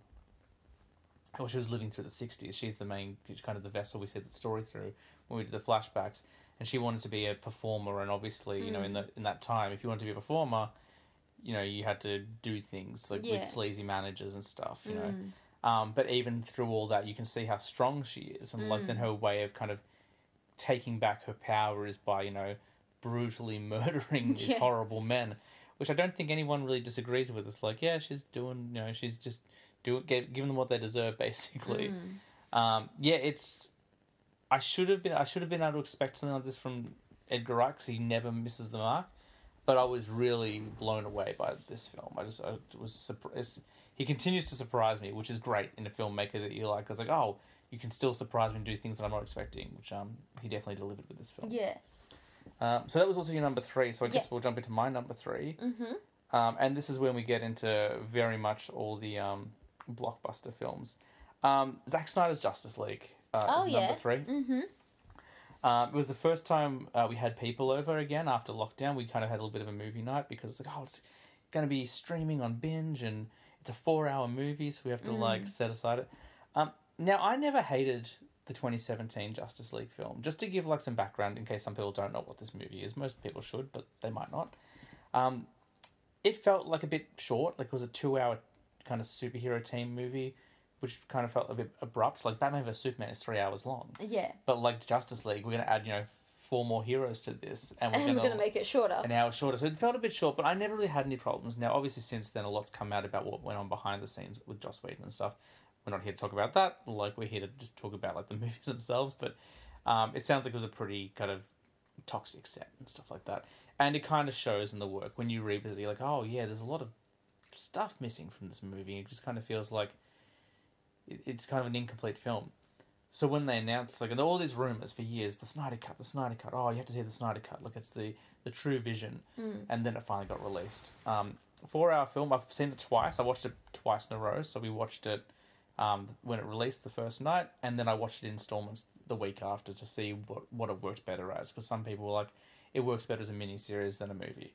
well, she was living through the '60s. She's the main, kind of the vessel we see the story through when we did the flashbacks. And she wanted to be a performer, and obviously, you know, in the in that time, if you wanted to be a performer, you know, you had to do things like Yeah. with sleazy managers and stuff, you know. Mm. Um, but even through all that, you can see how strong she is, and like then her way of kind of taking back her power is by you know brutally murdering these Yeah. horrible men, which I don't think anyone really disagrees with. It's like yeah, she's doing you know she's just doing giving them what they deserve basically. Mm. Um, yeah, it's I should have been I should have been able to expect something like this from Edgar Wright because he never misses the mark. But I was really blown away by this film. I just I was surprised. He continues to surprise me, which is great in a filmmaker that you like. I was like, oh, you can still surprise me and do things that I'm not expecting, which um he definitely delivered with this film. Yeah. Um, so that was also your number three. So I guess Yeah. we'll jump into my number three. Mm-hmm. Um, and this is when we get into very much all the um, blockbuster films. Um, Zack Snyder's Justice League uh, Oh, is yeah. number three. Mm-hmm. Um, it was the first time uh, we had people over again after lockdown. We kind of had a little bit of a movie night because it's like, oh, it's going to be streaming on Binge and it's a four-hour movie, so we have to like set aside it. Um, now, I never hated the 2017 Justice League film. Just to give like some background in case some people don't know what this movie is. Most people should, but they might not. Um, it felt like a bit short. Like it was a two-hour kind of superhero team movie, which kind of felt a bit abrupt. Like Batman vs Superman is three hours long. Yeah. But like Justice League, we're going to add, you know, four more heroes to this, and we're And going we're gonna make it shorter. an hour shorter. So it felt a bit short, but I never really had any problems. Now, obviously, since then, a lot's come out about what went on behind the scenes with Joss Whedon and stuff. We're not here to talk about that. Like we're here to just talk about like the movies themselves. But um, it sounds like it was a pretty kind of toxic set and stuff like that. And it kind of shows in the work when you revisit. You're like, oh yeah, there's a lot of stuff missing from this movie. It just kind of feels like it, it's kind of an incomplete film. So when they announced like and all these rumors for years, the Snyder cut, the Snyder cut. Oh, you have to see the Snyder cut. Look, it's the the true vision. Mm. And then it finally got released. Um, four hour film. I've seen it twice. I watched it twice in a row. So we watched it um, when it released the first night, and then I watched it in installments the week after to see what what it worked better as. Because some people were like, it works better as a mini series than a movie.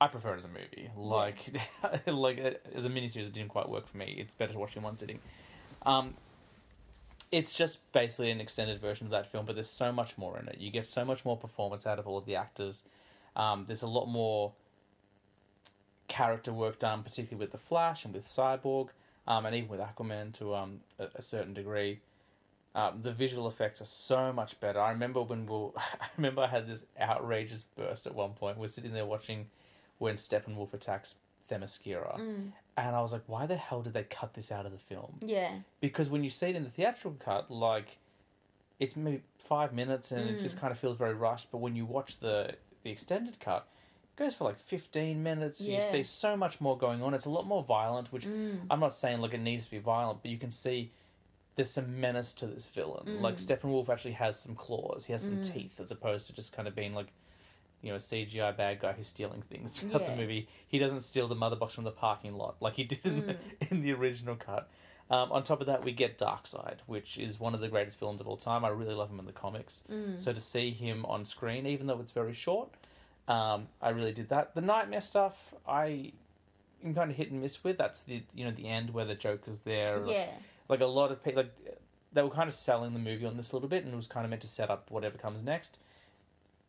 I prefer it as a movie. Like, like uh, as a miniseries, it didn't quite work for me. It's better to watch in one sitting. Um, it's just basically an extended version of that film, but there's so much more in it. You get so much more performance out of all of the actors. Um, there's a lot more character work done, particularly with the Flash and with Cyborg, um, and even with Aquaman to um, a, a certain degree. Um, the visual effects are so much better. I remember when we were, I remember I had this outrageous burst at one point. We're sitting there watching when Steppenwolf attacks Themyscira, Mm. and I was like, why the hell did they cut this out of the film? Yeah. because when you see it in the theatrical cut, like it's maybe five minutes and it Mm. just kind of feels very rushed. But when you watch the the extended cut, it goes for like fifteen minutes. You see so much more going on. It's a lot more violent, which Mm. I'm not saying like it needs to be violent, but you can see there's some menace to this villain. Like Mm. Steppenwolf actually has some claws. He has some Mm. teeth as opposed to just kind of being like. You know, a CGI bad guy who's stealing things throughout Yeah. the movie. He doesn't steal the mother box from the parking lot like he did in, Mm. the, in the original cut. Um, on top of that, we get Darkseid, which is one of the greatest villains of all time. I really love him in the comics. Mm. So to see him on screen, even though it's very short, um, I really did that. The Nightmare stuff, I am kind of hit and miss with. That's the you know the end where the Joker's there. Yeah. Like a lot of people, like they were kind of selling the movie on this a little bit, and it was kind of meant to set up whatever comes next.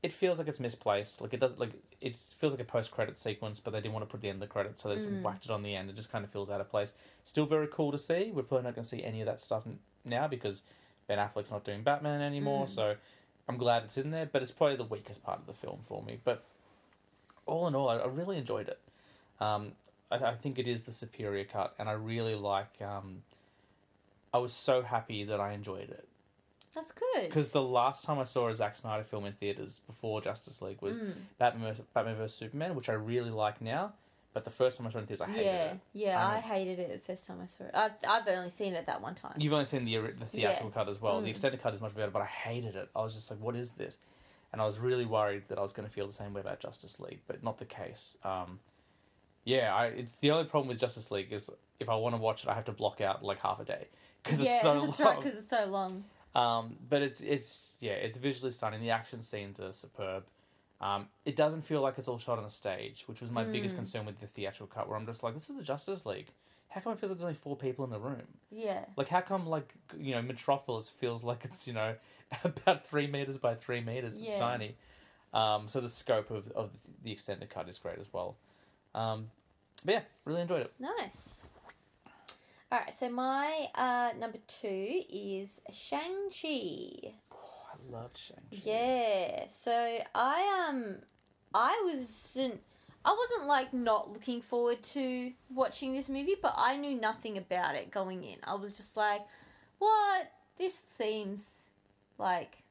It feels like it's misplaced. Like it does, like it feels like a post credit sequence, but they didn't want to put the end of the credits, so they just Mm. whacked it on the end. It just kind of feels out of place. Still very cool to see. We're probably not going to see any of that stuff n- now because Ben Affleck's not doing Batman anymore. Mm. So I'm glad it's in there, but it's probably the weakest part of the film for me. But all in all, I, I really enjoyed it. Um, I, I think it is the superior cut, and I really like. Um, I was so happy that I enjoyed it That's good. because the last time I saw a Zack Snyder film in theaters before Justice League was Mm. Batman vs, Batman vs Superman, which I really like now. But the first time I saw it in theaters, I hated yeah, it. yeah, I I, hated it the first time I saw it. I've I've only seen it that one time. You've only seen the the theatrical cut as well. The Mm. extended cut is much better, but I hated it. I was just like, "What is this?" And I was really worried that I was going to feel the same way about Justice League, but not the case. Um, yeah, I, it's the only problem with Justice League is if I want to watch it, I have to block out like half a day because yeah, it's so that's long. right, because it's so long. Um, but it's it's yeah, it's visually stunning. The action scenes are superb. Um, it doesn't feel like it's all shot on a stage, which was my biggest Mm. concern with the theatrical cut, where I'm just like, this is the Justice League. How come it feels like there's only four people in the room? Yeah, Like, how come like you know Metropolis feels like it's you know about three meters by three meters? It's Yeah. tiny. Um, so the scope of of the extended cut is great as well. Um, but yeah, really enjoyed it. nice. All right, so my uh, number two is Shang Chi. Oh, I loved Shang. Chi. Yeah, so I um, I wasn't, I wasn't like not looking forward to watching this movie, but I knew nothing about it going in. I was just like, what? This seems like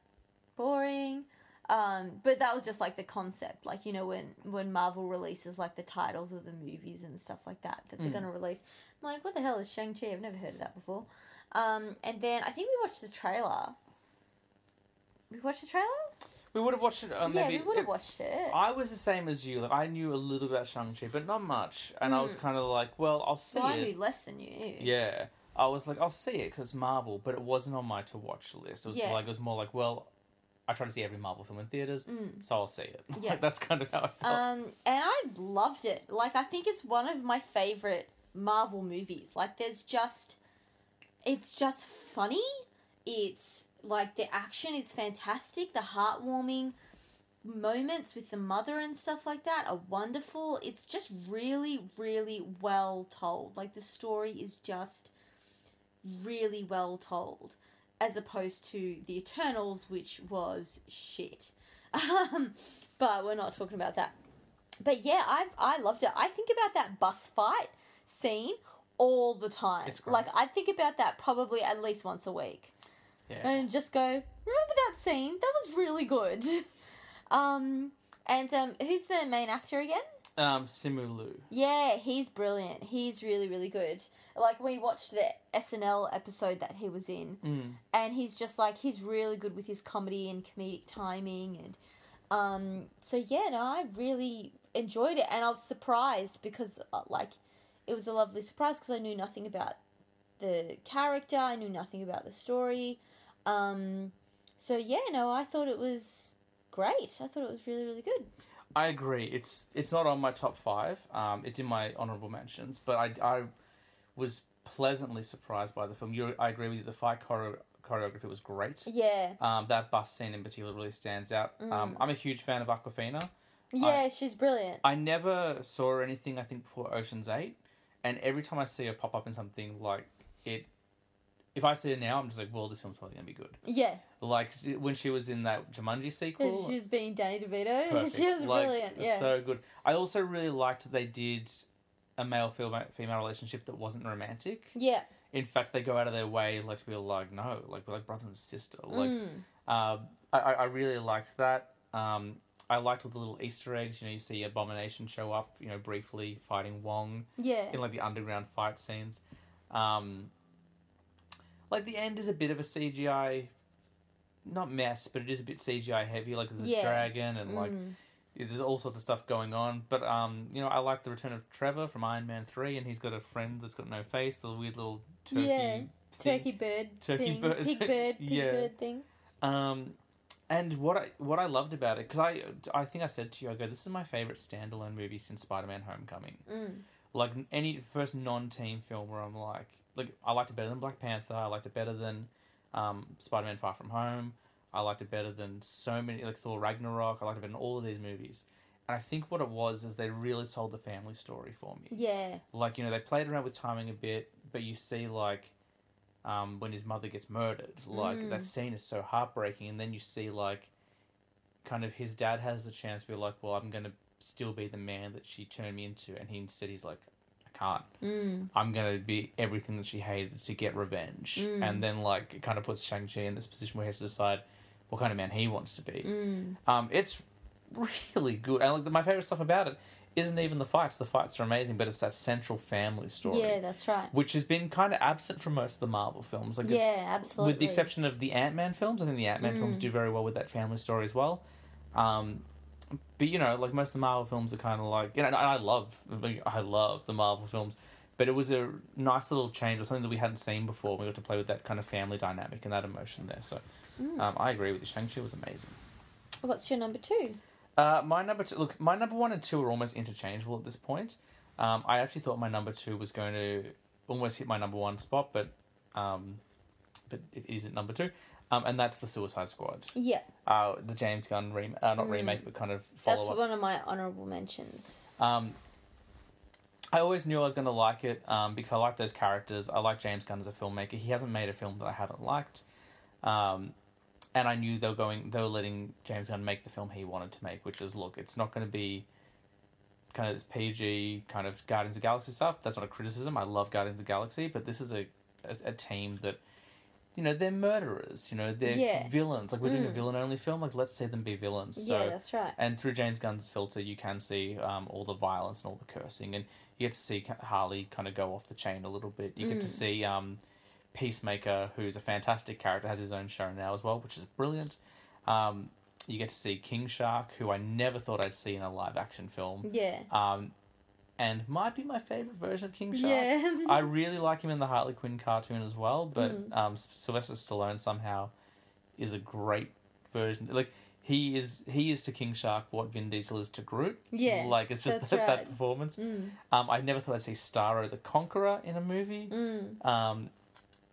boring. Um, but that was just like the concept, like you know when when Marvel releases like the titles of the movies and stuff like that that they're Mm. gonna release. I'm like, what the hell is Shang Chi? I've never heard of that before. Um, and then I think we watched the trailer. We watched the trailer. We would have watched it. Uh, yeah, maybe we would have watched it. I was the same as you. Like I knew a little about Shang Chi, but not much, and I was Mm. kind of like, well, I'll see well, I it. knew less than you. Yeah, I was like, I'll see it because it's Marvel, but it wasn't on my to watch list. It was Yeah. like it was more like, well, I try to see every Marvel film in theaters, Mm. so I'll see it. Yeah. like, that's kind of how I felt. Um, and I loved it. Like, I think it's one of my favorite Marvel movies. Like, there's just, it's just funny. It's like the action is fantastic. The heartwarming moments with the mother and stuff like that are wonderful. It's just really, really well told. Like, the story is just really well told, as opposed to the Eternals, which was shit. Um, but we're not talking about that. But yeah, I I loved it. I think about that bus fight scene all the time. Like I think about that probably at least once a week, yeah. and just go, remember that scene? That was really good. um, and um, who's the main actor again? Um, Simu Liu. Yeah, he's brilliant. He's really really good. Like we watched the SNL episode that he was in, Mm. and he's just like he's really good with his comedy and comedic timing and um so yeah no i really enjoyed it and i was surprised because uh, like it was a lovely surprise because i knew nothing about the character i knew nothing about the story um so yeah no i thought it was great i thought it was really really good I agree. It's it's not on my top five. Um, it's in my honorable mentions, but I, I was pleasantly surprised by the film. You, I agree with you. The fight choreo- choreography was great. yeah Um, that bus scene in particular really stands out. Um, Mm. I'm a huge fan of Awkwafina. Yeah, she's brilliant. I never saw anything I think before Ocean's Eight, and every time I see her pop up in something like it, if I see her now, I'm just like, well, this film's probably gonna be good. Yeah, Like when she was in that Jumanji sequel, she was being Danny DeVito. perfect. she was Like, brilliant. Yeah, so good. I also really liked they did a male female female relationship that wasn't romantic. yeah. In fact, they go out of their way like to be like, no, like we're like brother and sister. Like, Mm. um, I I I really liked that. Um, I liked all the little Easter eggs. You know, you see Abomination show up. You know, briefly fighting Wong yeah, in like the underground fight scenes. Um, like the end is a bit of a CGI, not mess, but it is a bit CGI heavy. Like there's a Yeah. dragon and like Mm. there's all sorts of stuff going on. But um, you know, I like the return of Trevor from Iron Man three, and he's got a friend that's got no face. The weird little turkey. Yeah. turkey bird, Turkey thing. bird. pig bird, pig Yeah. bird thing. Um, and what I what I loved about it because I I think I said to you I go this is my favorite standalone movie since Spider Man Homecoming. Mm. Like any first non team film where I'm like like I liked it better than Black Panther. I liked it better than um, Spider Man Far From Home. I liked it better than so many like Thor Ragnarok. I liked it better than all of these movies. And I think what it was is they really sold the family story for me. Yeah, Like you know they played around with timing a bit, but you see like um, when his mother gets murdered, like Mm. that scene is so heartbreaking, and then you see like kind of his dad has the chance to be like, well, I'm gonna still be the man that she turned me into, and he instead he's like, I can't. mm. I'm gonna be everything that she hated to get revenge, Mm. and then like it kind of puts Shang Chi in this position where he has to decide what kind of man he wants to be. Mm. Um, it's really good, and like my favorite stuff about it isn't even the fights. The fights are amazing, but it's that central family story, yeah, that's right. which has been kind of absent from most of the Marvel films. Like, yeah, absolutely. with the exception of the Ant Man films, I think the Ant Man films Mm. do very well with that family story as well. Um, but you know, like most of the Marvel films are kind of like you know, and I love, I love the Marvel films, but it was a nice little change or something that we hadn't seen before. We got to play with that kind of family dynamic and that emotion there. So, Mm. um, I agree with you. Shang Chi was amazing. What's your number two? Uh, my number two, look, my number one and two are almost interchangeable at this point. Um, I actually thought my number two was going to almost hit my number one spot, but um, but it isn't number two, um, and that's the Suicide Squad, Yeah, uh, the James Gunn rem- uh, not Mm. remake, but kind of that's follow up. one of my honorable mentions. Um, I always knew I was going to like it um, because I like those characters. I like James Gunn as a filmmaker. He hasn't made a film that I haven't liked, um, and I knew they were going. They were letting James Gunn make the film he wanted to make, which is look, it's not going to be kind of this PG kind of Guardians of the Galaxy stuff. That's not a criticism. I love Guardians of the Galaxy, but this is a a, a team that. You know they're murderers. You know they're Yeah. villains. Like we're doing a Mm. villain-only film. Like let's see them be villains. So yeah, that's right. and through James Gunn's filter, you can see um, all the violence and all the cursing, and you get to see Harley kind of go off the chain a little bit. You get to Mm. see um, Peacemaker, who's a fantastic character, has his own show now as well, which is brilliant. Um, you get to see King Shark, who I never thought I'd see in a live action film, Yeah. um, and might be my favorite version of King Shark. Yeah. I really like him in the Harley Quinn cartoon as well, but Mm. um, Sylvester Stallone somehow is a great version. Like he is, he is to King Shark what Vin Diesel is to Groot. Yeah, like it's just that, that performance. mm. Um, I never thought I'd see Starro the Conqueror in a movie. Mm. Um,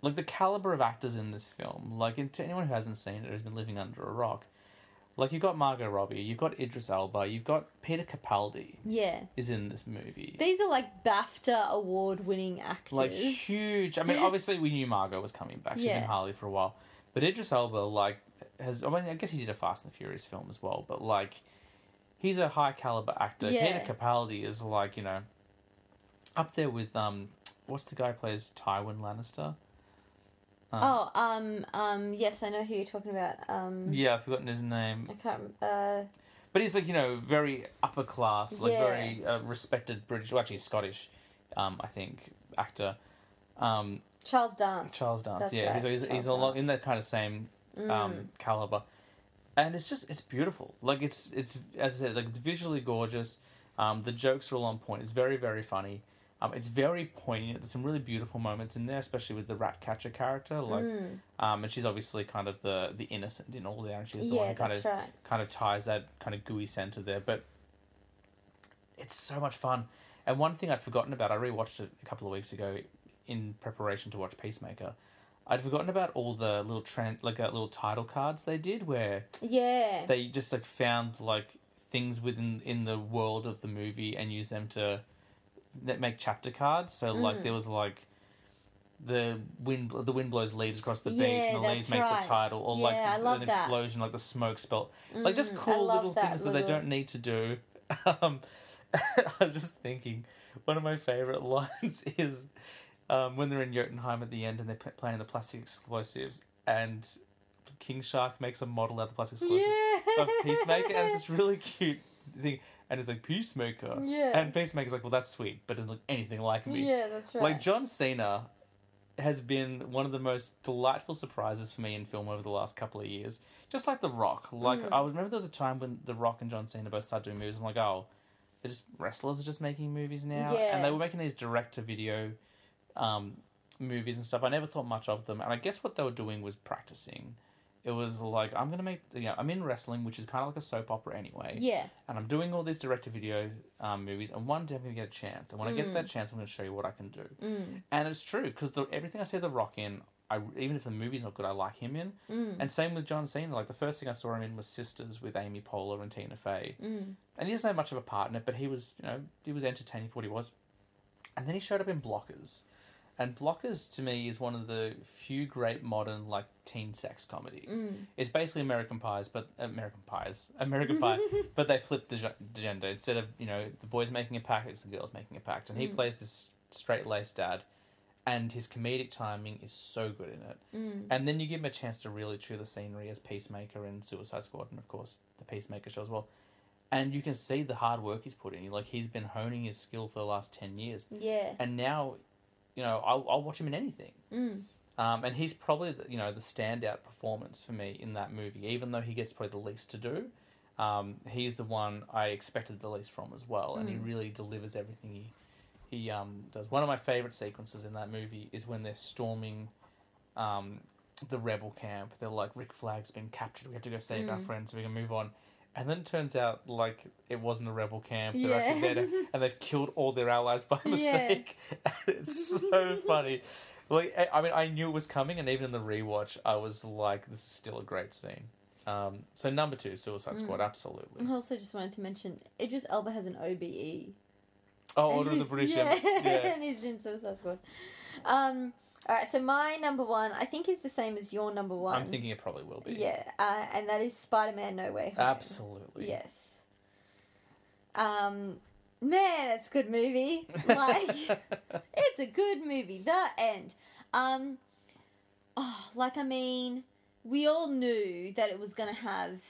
like the caliber of actors in this film. Like to anyone who hasn't seen it, who's been living under a rock. Like you've got Margot Robbie, you've got Idris Elba, you've got Peter Capaldi Yeah. is in this movie. These are like BAFTA award winning actors. like huge. I mean, obviously we knew Margot was coming back. Been Yeah. Harley for a while, but Idris Elba like has. I mean, I guess he did a Fast and the Furious film as well, but like he's a high caliber actor. Yeah. Peter Capaldi is like you know up there with um what's the guy who plays Tywin Lannister? Um, oh, um, um, yes, I know who you're talking about. Um, yeah, I've forgotten his name, I can't. Uh, but he's like you know very upper class, like Yeah. very uh, respected British. Well, actually Scottish, um, I think actor. Um, Charles Dance. Charles Dance, That's yeah, right, he's he's, he's along Dance. in that kind of same Mm. um, caliber, and it's just it's beautiful. Like it's it's as I said, like it's visually gorgeous. Um, the jokes are all on point. It's very very funny. Um, it's very poignant. There's some really beautiful moments in there, especially with the rat catcher character. Like, Mm. um, and she's obviously kind of the the innocent in all there, and she's the one who kind of right. kind of ties that kind of gooey center there. But it's so much fun. And one thing I'd forgotten about, I rewatched it a couple of weeks ago in preparation to watch Peacemaker. I'd forgotten about all the little trend, like uh, little title cards they did, where Yeah. they just like found like things within in the world of the movie and use them to that make chapter cards. So like Mm. there was like the wind the wind blows leaves across the beach Yeah, and the that's leaves make right. the title or Yeah, like I love an that. explosion like the smoke spell like just Mm, I cool love little that things that they little- don't need to do um i was just thinking one of my favorite lines is um, when they're in Jotunheim at the end and they're p- playing the plastic explosives and King Shark makes a model out of the plastic explosives Yeah. of Peacemaker and it's this really cute thing and it's like Peacemaker Yeah. and Peacemaker's like well that's sweet but doesn't look anything like me Yeah, that's right. like John Cena has been one of the most delightful surprises for me in film over the last couple of years. Just like The Rock. Like Mm. I remember there was a time when The Rock and John Cena both started doing movies. I'm like, oh, they're just wrestlers are just making movies now, Yeah. and they were making these direct to video um, movies and stuff. I never thought much of them, and I guess what they were doing was practicing. It was like I'm gonna make, you know, I'm in wrestling, which is kind of like a soap opera anyway yeah. and I'm doing all these direct to video um, movies, and one day I'm going to get a chance. And when I get Mm. that chance, I'm going to show you what I can do. Mm. And it's true because everything I see The Rock in, I even if the movie's not good, I like him in. Mm. And same with John Cena. Like the first thing I saw him in was Sisters with Amy Poehler and Tina Fey, Mm. and he doesn't have much of a part in it, but he was you know he was entertaining for what he was. And then he showed up in Blockers, and Blockers to me is one of the few great modern like teen sex comedies. Mm. It's basically American Pies, but American Pies, American Pie, but they flip the, gender. Instead of you know the boys making a pact, it's the girls making a pact, and he Mm. plays this straight laced dad, and his comedic timing is so good in it. Mm. And then you give him a chance to really chew the scenery as Peacemaker and Suicide Squad, and of course the Peacemaker show as well. And you can see the hard work he's put in. Like he's been honing his skill for the last ten years, Yeah. and now, you know, I'll, I'll watch him in anything. Mm. Um, and he's probably the, you know the standout performance for me in that movie, even though he gets probably the least to do. Um, he's the one I expected the least from as well, and he Mm. really delivers everything he he um, does. One of my favorite sequences in that movie is when they're storming um, the rebel camp. They're like, Rick Flag's been captured. We have to go save our friends. so we can move on. And then it turns out like it wasn't a rebel camp. They're Yeah. actually there to, and they've killed all their allies by Yeah. mistake. And it's so funny. Like I- I mean, I knew it was coming, and even in the rewatch, I was like, "This is still a great scene." Um, so number two, Suicide Squad, Mm. absolutely. I also just wanted to mention Idris Elba has an OBE. Oh, And Order of the he's- British yeah. Empire. Yeah. and he's in Suicide Squad. Um, all right, so my number one, I think, is the same as your number one. I'm thinking it probably will be. Yeah, uh, and that is Spider-Man: No Way Home. Absolutely. Yes. Um, man, it's a good movie. Like, it's a good movie. The end. Um, oh, like I mean, we all knew that it was gonna have,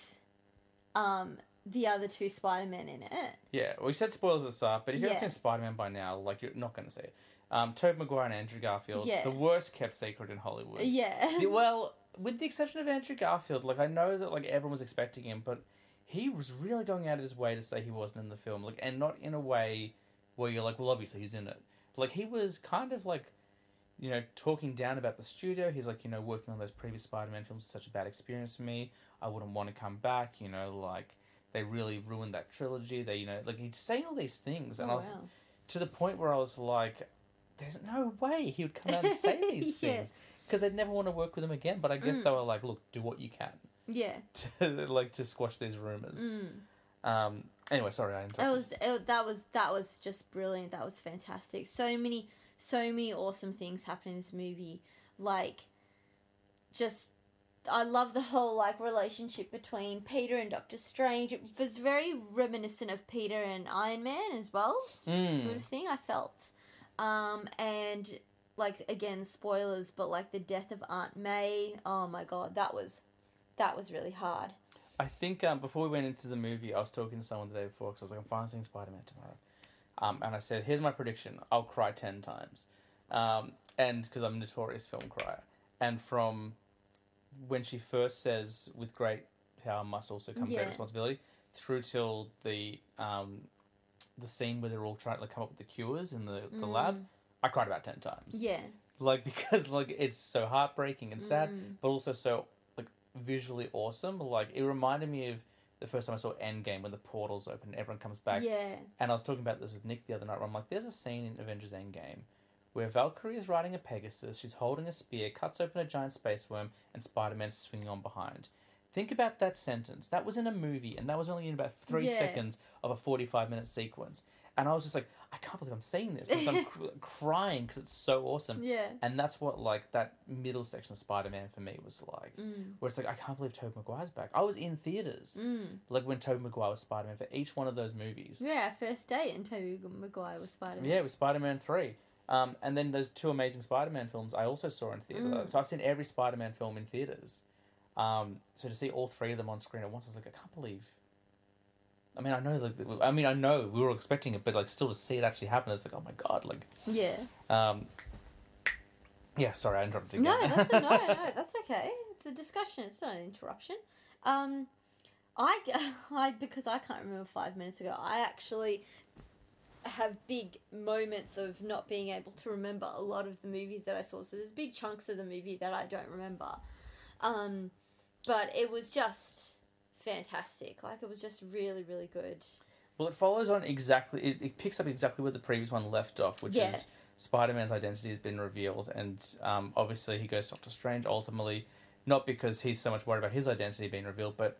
um, the other two Spider-Men in it. Yeah, we said spoilers at the start, but if you Yeah. haven't seen Spider Man by now, like you're not going to see it. Um, Tobey Maguire and Andrew Garfield, Yeah. the worst kept secret in Hollywood. Yeah. The- well, with the exception of Andrew Garfield, like I know that like everyone was expecting him, but he was really going out of his way to say he wasn't in the film, like, and not in a way where you're like, well, obviously he's in it. Like he was kind of like, you know, talking down about the studio. He's like, you know, working on those previous Spider-Man films was such a bad experience for me. I wouldn't want to come back. You know, like they really ruined that trilogy. They, you know, like he's saying all these things, and oh, I was wow. to the point where I was like, "There's no way he would come out and say these Yeah. things because they'd never want to work with him again." But I guess Mm. they were like, "Look, do what you can Yeah. to like to squash these rumors." Mm. Um. Anyway, sorry, I interrupted. It was it, that was that was just brilliant. That was fantastic. So many so many awesome things happen in this movie. Like just I love the whole like relationship between Peter and Doctor Strange. It was very reminiscent of Peter and Iron Man as well, Mm. sort of thing. I felt, um, and like again spoilers, but like the death of Aunt May. Oh my god, that was that was really hard. I think um, before we went into the movie, I was talking to someone the day before because I was like, I'm finally seeing Spider Man tomorrow. Um, and I said, here's my prediction I'll cry 10 times. Um, and because I'm a notorious film crier. And from when she first says, with great power must also come Yeah. great responsibility, through till the um, the scene where they're all trying to like, come up with the cures in the, the lab, Mm. I cried about 10 times. Yeah. Like, because like it's so heartbreaking and sad, Mm. but also so like visually awesome. Like it reminded me of the first time I saw Endgame when the portals open and everyone comes back. Yeah. And I was talking about this with Nick the other night where I'm like, there's a scene in Avengers Endgame where Valkyrie is riding a Pegasus, she's holding a spear, cuts open a giant space worm, and Spider Man's swinging on behind. Think about that sentence. That was in a movie, and that was only in about three Yeah. seconds of a forty-five minute sequence. And I was just like, I can't believe I'm saying this. And so I'm cr- crying because it's so awesome. Yeah. And that's what like that middle section of Spider-Man for me was like, Mm. where it's like I can't believe Tobey Maguire's back. I was in theaters Mm. like when Tobey Maguire was Spider-Man for each one of those movies. Yeah, our first date and Tobey Maguire was Spider Man. Yeah, it was Spider-Man three. Um, and then those two amazing Spider-Man films I also saw in theater. Mm. So I've seen every Spider-Man film in theaters. Um, so to see all three of them on screen at once, I was like, I can't believe. I mean, I know, like, I mean, I know we were expecting it, but like, still to see it actually happen, it's like, oh my god, like, Yeah. um, yeah. Sorry, I interrupted you. No, that's a, no, no, that's okay. It's a discussion. It's not an interruption. Um, I, I because I can't remember five minutes ago. I actually have big moments of not being able to remember a lot of the movies that I saw. So there's big chunks of the movie that I don't remember. Um, but it was just fantastic. Like it was just really, really good. Well, it follows on exactly. It, it picks up exactly where the previous one left off, which Yeah. is Spider Man's identity has been revealed, and um, obviously he goes to Doctor Strange. Ultimately, not because he's so much worried about his identity being revealed, but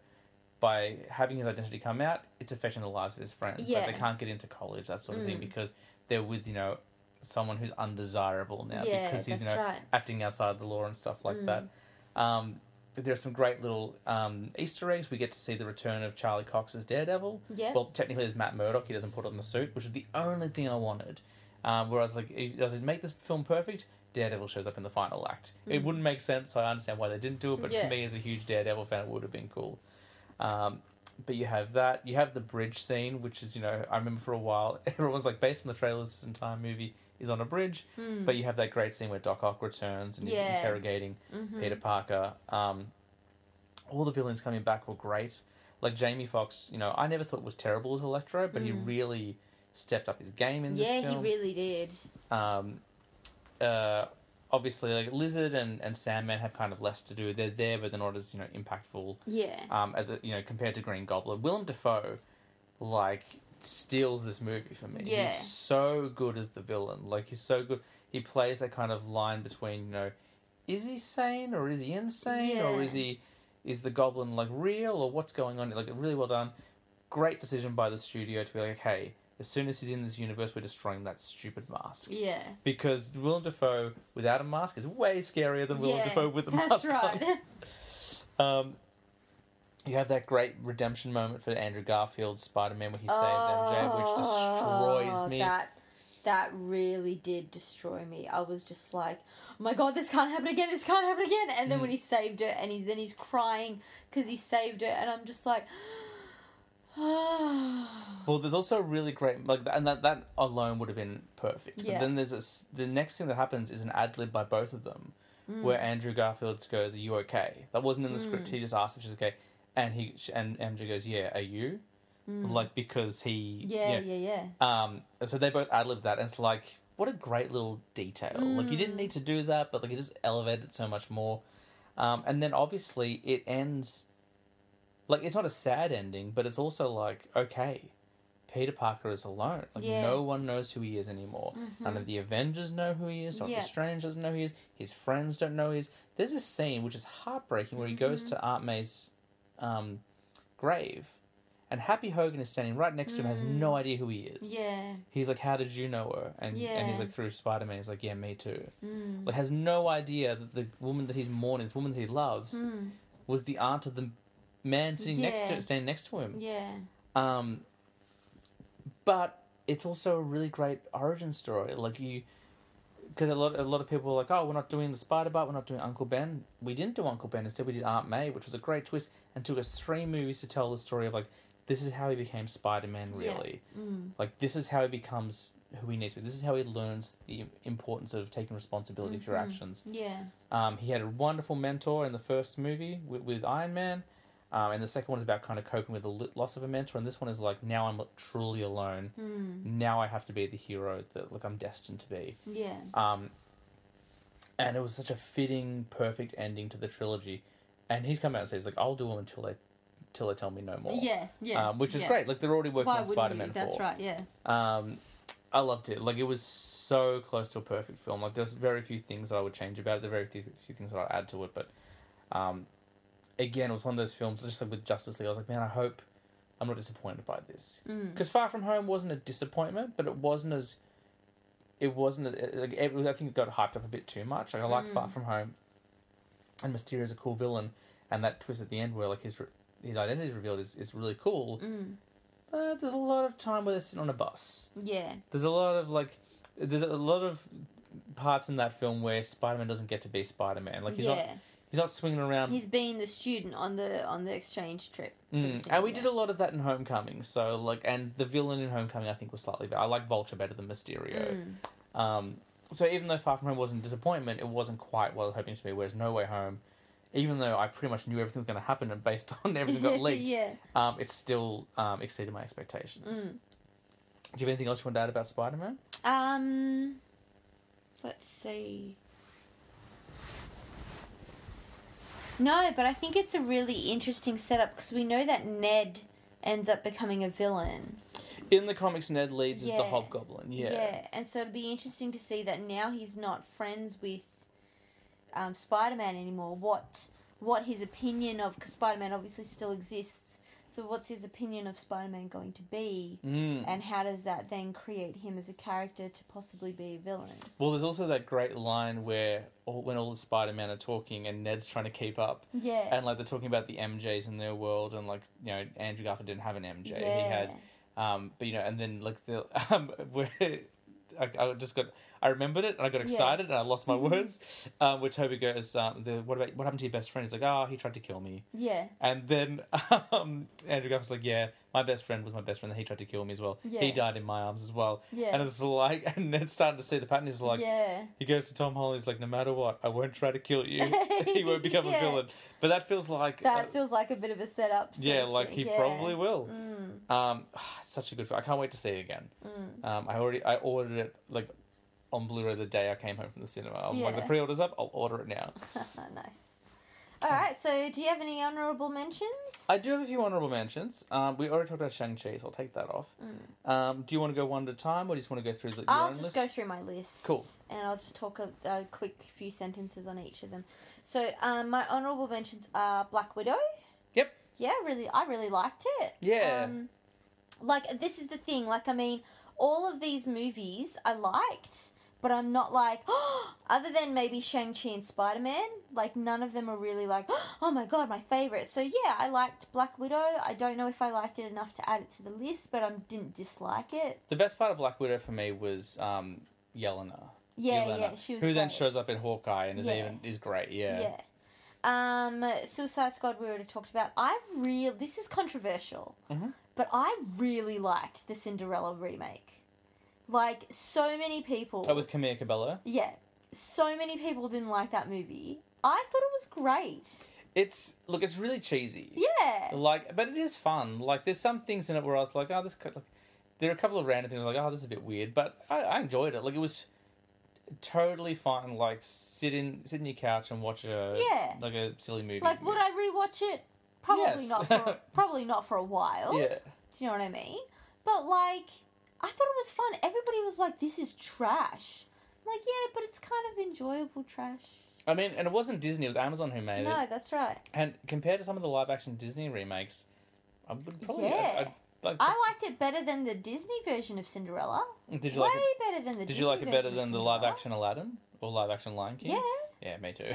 by having his identity come out, it's affecting the lives of his friends. Like Yeah. they can't get into college, that sort of thing, Mm. because they're with you know someone who's undesirable now yeah, because he's you know right. acting outside the law and stuff like Mm. that. Um, there's some great little um, Easter eggs. We get to see the return of Charlie Cox as Daredevil. Yeah. Well, technically, as Matt Murdock, he doesn't put on the suit, which is the only thing I wanted. Um, where I was like, I was like, make this film perfect. Daredevil shows up in the final act. It Mm. wouldn't make sense, so I understand why they didn't do it. But Yeah. for me, as a huge Daredevil fan, it would have been cool. Um, but you have that. You have the bridge scene, which is, you know, I remember for a while, everyone was like, based on the trailers, this entire movie is on a bridge. Mm. But you have that great scene where Doc Ock returns and Yeah. he's interrogating Mhm. Peter Parker. Um, all the villains coming back were great. Like Jamie Foxx, you know, I never thought was terrible as Electro, but he Mm. really stepped up his game in Yeah, this film. Yeah, he really did. um, uh, obviously, like Lizard and, and Sandman have kind of less to do. They're there, but they're not as you know impactful Yeah. um, as a, you know compared to Green Goblin. Willem Dafoe, like, steals this movie for me. Yeah. He's so good as the villain. Like he's so good. He plays that kind of line between you know, is he sane or is he insane or is he is the Goblin like real or what's going on? Like really well done. Great decision by the studio to be like, hey, as soon as he's in this universe, we're destroying that stupid mask Yeah. because Willem Dafoe without a mask is way scarier than Willem yeah. Dafoe with a That's mask. right. on. Um, you have that great redemption moment for Andrew Garfield's Spider-Man where he saves MJ, which destroys Oh, me. That that really did destroy me. I was just like, oh my god, this can't happen again. This can't happen again. And then Mm. when he saved it, and he's then he's crying because he saved it, and I'm just like. Well, there's also a really great like, and that that alone would have been perfect. Yeah. But then there's a s the next thing that happens is an ad lib by both of them, Mm. where Andrew Garfield goes, "Are you okay?" That wasn't in the script. Mm. He just asked if she's okay, and he and MJ goes, "Yeah, are you?" Mm. Like because he yeah, yeah, yeah, yeah. Um, so they both ad libbed that, and it's like, what a great little detail. Like, you didn't Mm. need to do that, but like, it just elevated so much more. Um, and then obviously it ends, like, it's not a sad ending, but it's also like, okay, Peter Parker is alone. Like, Yeah. no one knows who he is anymore. None Mhm. of the Avengers know who he is. Doctor Yeah. Strange doesn't know who he is. His friends don't know who he is. There's a scene which is heartbreaking where he goes Mhm. to Aunt May's um, grave, and Happy Hogan is standing right next to him, has Mm. no idea who he is. Yeah. He's like, "How did you know her?" And and he's like, "Through Spider Man." He's like, "Yeah, me too." Mm. Like, has no idea that the woman that he's mourning, this woman that he loves, Mm. was the aunt of the man sitting next Yeah. to standing next to him. Yeah. Um, but it's also a really great origin story. Like you, because a lot a lot of people were like, "Oh, we're not doing the Spider Bite, we're not doing Uncle Ben." We didn't do Uncle Ben. Instead, we did Aunt May, which was a great twist, and took us three movies to tell the story of like, this is how he became Spider Man. Yeah. Really. Mm. Like this is how he becomes who he needs to be. This is how he learns the importance of taking responsibility for your Mhm. actions. Yeah. Um, he had a wonderful mentor in the first movie with, with Iron Man, um, and the second one is about kind of coping with the loss of a mentor. And this one is like now I'm truly alone. Mm. Now I have to be the hero that like I'm destined to be. Yeah. Um, and it was such a fitting, perfect ending to the trilogy. And he's come out and says like I'll do them until they, till they tell me no more. Yeah. Yeah. Um, which is yeah. great. Like they're already working Why on Spider? Man That's right. Yeah. Um, I loved it. Like it was so close to a perfect film. Like there's very few things that I would change about it. There are very few, few things that I'd add to it, but um, again, it was one of those films, just like with Justice League. I was like, man, I hope I'm not disappointed by this Mm. because Far From Home wasn't a disappointment, but it wasn't as it wasn't. A, like, it, I think it got hyped up a bit too much. Like I like Far Mm. From Home, and Mysterio's a cool villain, and that twist at the end where like his his identity is revealed is, is really cool. Mm. But there's a lot of time where they're sitting on a bus. Yeah. There's a lot of like, there's a lot of parts in that film where Spider Man doesn't get to be Spider Man. Like he's yeah. not he's not swinging around. He's being the student on the on the exchange trip. sort of Mm. thing, And we yeah. did a lot of that in Homecoming. So like, and the villain in Homecoming I think was slightly better. I like Vulture better than Mysterio. Mm. Um, so even though Far From Home wasn't a disappointment, it wasn't quite what I was hoping to be. Whereas No Way Home, even though I pretty much knew everything was going to happen and based on everything got leaked, yeah. um, it still um, exceeded my expectations. Mm. Do you have anything else you want to add about Spider Man? Um, let's see. No, but I think it's a really interesting setup because we know that Ned ends up becoming a villain. In the comics, Ned Leeds as the Hobgoblin. Yeah. Yeah. and so it'd be interesting to see that now he's not friends with um, Spider Man anymore. What what his opinion of because Spider Man obviously still exists. So what's his opinion of Spider Man going to be? Mm. And how does that then create him as a character to possibly be a villain? Well, there's also that great line where all, when all the Spider Man are talking and Ned's trying to keep up, Yeah. and like they're talking about the MJs in their world, and like you know Andrew Garfield didn't have an MJ, yeah. he had Um, but you know, and then like the um, where I, I just got I remembered it and I got Yeah. excited and I lost my Mhm. words. Um, where Tobey goes, um, the what about what happened to your best friend? He's like, oh, he tried to kill me. Yeah. And then um, Andrew Garfield's like, yeah, my best friend was my best friend. and He tried to kill me as well. Yeah. He died in my arms as well. Yeah. And it's like, and Ned's starting to see the pattern. He's like, yeah. he goes to Tom Holland. He's like, no matter what, I won't try to kill you. he won't become Yeah. a villain. But that feels like That uh, feels like a bit of a setup. yeah, like he Yeah. probably will. Mm, Um, it's such a good film. I can't wait to see it again. mm. Um, I already I ordered it like on Blu-ray the day I came home from the cinema. I'm like the pre-order's up. I'll order it now. nice. All right. So, do you have any honourable mentions? I do have a few honorable mentions. Um, we already talked about Shang Chi, so I'll take that off. Mm. Um, do you want to go one at a time, or do you just want to go through the? your I'll own just list? go through my list. Cool. And I'll just talk a, a quick few sentences on each of them. So, um, my honourable mentions are Black Widow. Yep. Yeah, really, I really liked it. Yeah. Um, like this is the thing. Like, I mean, all of these movies I liked, but I'm not like, other than maybe Shang Chi and Spider Man. Like, none of them are really like, oh my god, my favorite. So yeah, I liked Black Widow. I don't know if I liked it enough to add it to the list, but I didn't dislike it. The best part of Black Widow for me was um, Yelena. Yeah, Yelena, yeah, she was who then shows up in Hawkeye and is Yeah. even is great. Yeah. Yeah. Um, Suicide Squad we already talked about. I real this is controversial, Mhm. but I really liked the Cinderella remake. Like so many people, Oh, with Camila Cabello. yeah, so many people didn't like that movie. I thought it was great. It's look, it's really cheesy. Yeah, Like, but it is fun. Like, there's some things in it where I was like, oh, this. co- Like, there are a couple of random things like, oh, this is a bit weird, but I, I enjoyed it. Like, it was totally fine. Like, sit in sit in your couch and watch a Yeah. like a silly movie. like would I rewatch it? Probably Yes. not. For, probably not for a while. Yeah. Do you know what I mean? But like, I thought it was fun. Everybody was like, "This is trash." I'm like, yeah, but it's kind of enjoyable trash. I mean, and it wasn't Disney; it was Amazon who made it. No, it. that's right. And compared to some of the live action Disney remakes, I would probably. Yeah. I, I, like, I liked it better than the Disney version of Cinderella. did you Way like it? better than the. Did Disney you like it better version of than the live action Aladdin or live action Lion King? Yeah. Yeah, me too.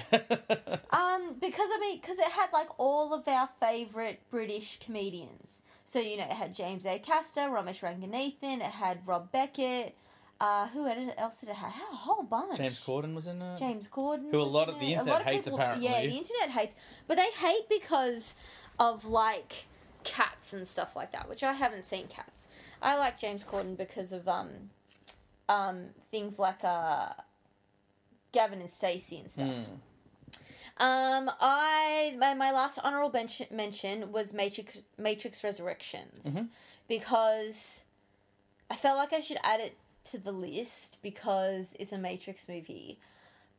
Um, because I mean, because it had like all of our favorite British comedians. So you know, it had James A. Caster, Romesh Ranganathan. It had Rob Beckett. Uh, who else did it have? Had a whole bunch. James Corden was in it. James Corden. Who a lot of the it. internet a lot of hates, people, apparently. Yeah, the internet hates, but they hate because of like cats and stuff like that, which I haven't seen cats. I like James Corden because of um, um, things like uh, Gavin and Stacey and stuff. Mm. Um, I my, my last honorable mention, mention was Matrix Matrix Resurrections Mhm. because I felt like I should add it to the list because it's a Matrix movie,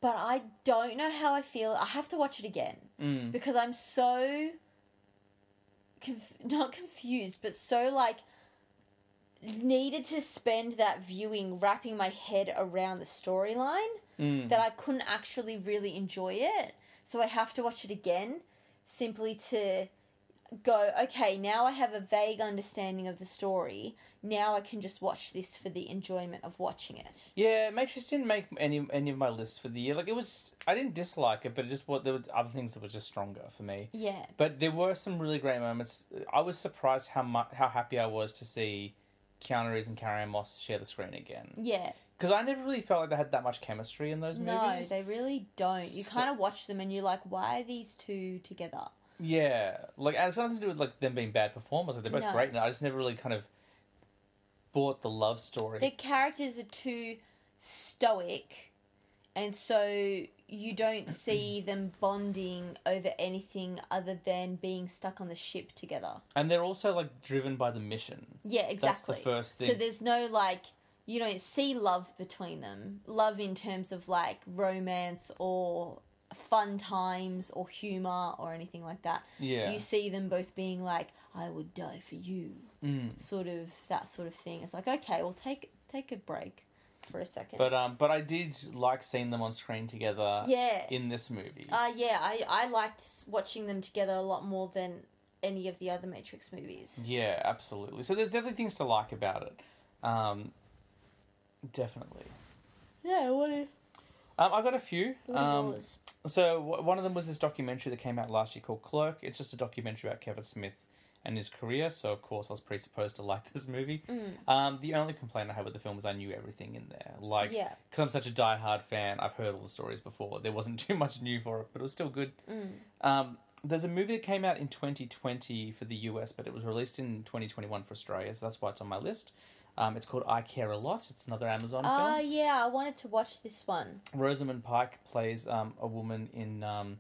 but I don't know how I feel. I have to watch it again Mm. because I'm so conf- not confused, but so like needed to spend that viewing wrapping my head around the storyline Mm. that I couldn't actually really enjoy it. So I have to watch it again simply to go, okay, now I have a vague understanding of the story. Now I can just watch this for the enjoyment of watching it. Yeah, Matrix didn't make any any of my lists for the year. Like it was, I didn't dislike it, but it just what there were other things that were just stronger for me. Yeah. But there were some really great moments. I was surprised how much how happy I was to see Keanu Reeves and Carrie Moss share the screen again. Yeah. Because I never really felt like they had that much chemistry in those movies. No, movies. they really don't. You So- kind of watch them and you're like, why are these two together? Yeah, like and it's got nothing to do with like them being bad performers. Like they're both No. great, and I just never really kind of bought the love story. The characters are too stoic, and so you don't see them bonding over anything other than being stuck on the ship together. and they're also like driven by the mission. Yeah, That's exactly. the first thing. So there's no like you don't see love between them. Love in terms of like romance or fun times or humor or anything like that. yeah. You see them both being like, "I would die for you," Mm. sort of that sort of thing. It's like, okay, well take take a break for a second. But um, but I did like seeing them on screen together. yeah, In this movie. uh, yeah, I I liked watching them together a lot more than any of the other Matrix movies. Yeah, absolutely. So there's definitely things to like about it. Um, definitely. Yeah, what are, Um, I've got a few. Um, so w- one of them was this documentary that came out last year called Clerk. It's just a documentary about Kevin Smith and his career. So of course I was presupposed to like this movie. Mm. Um, the only complaint I had with the film was I knew everything in there. Like, yeah. because I'm such a die-hard fan, I've heard all the stories before. There wasn't too much new for it, but it was still good. Mm. Um, there's a movie that came out in 2020 for the US, but it was released in 2021 for Australia, so that's why it's on my list. Um, it's called I Care a Lot. It's another Amazon Ah, film. yeah, I wanted to watch this one. Rosamund Pike plays um, a woman in, um,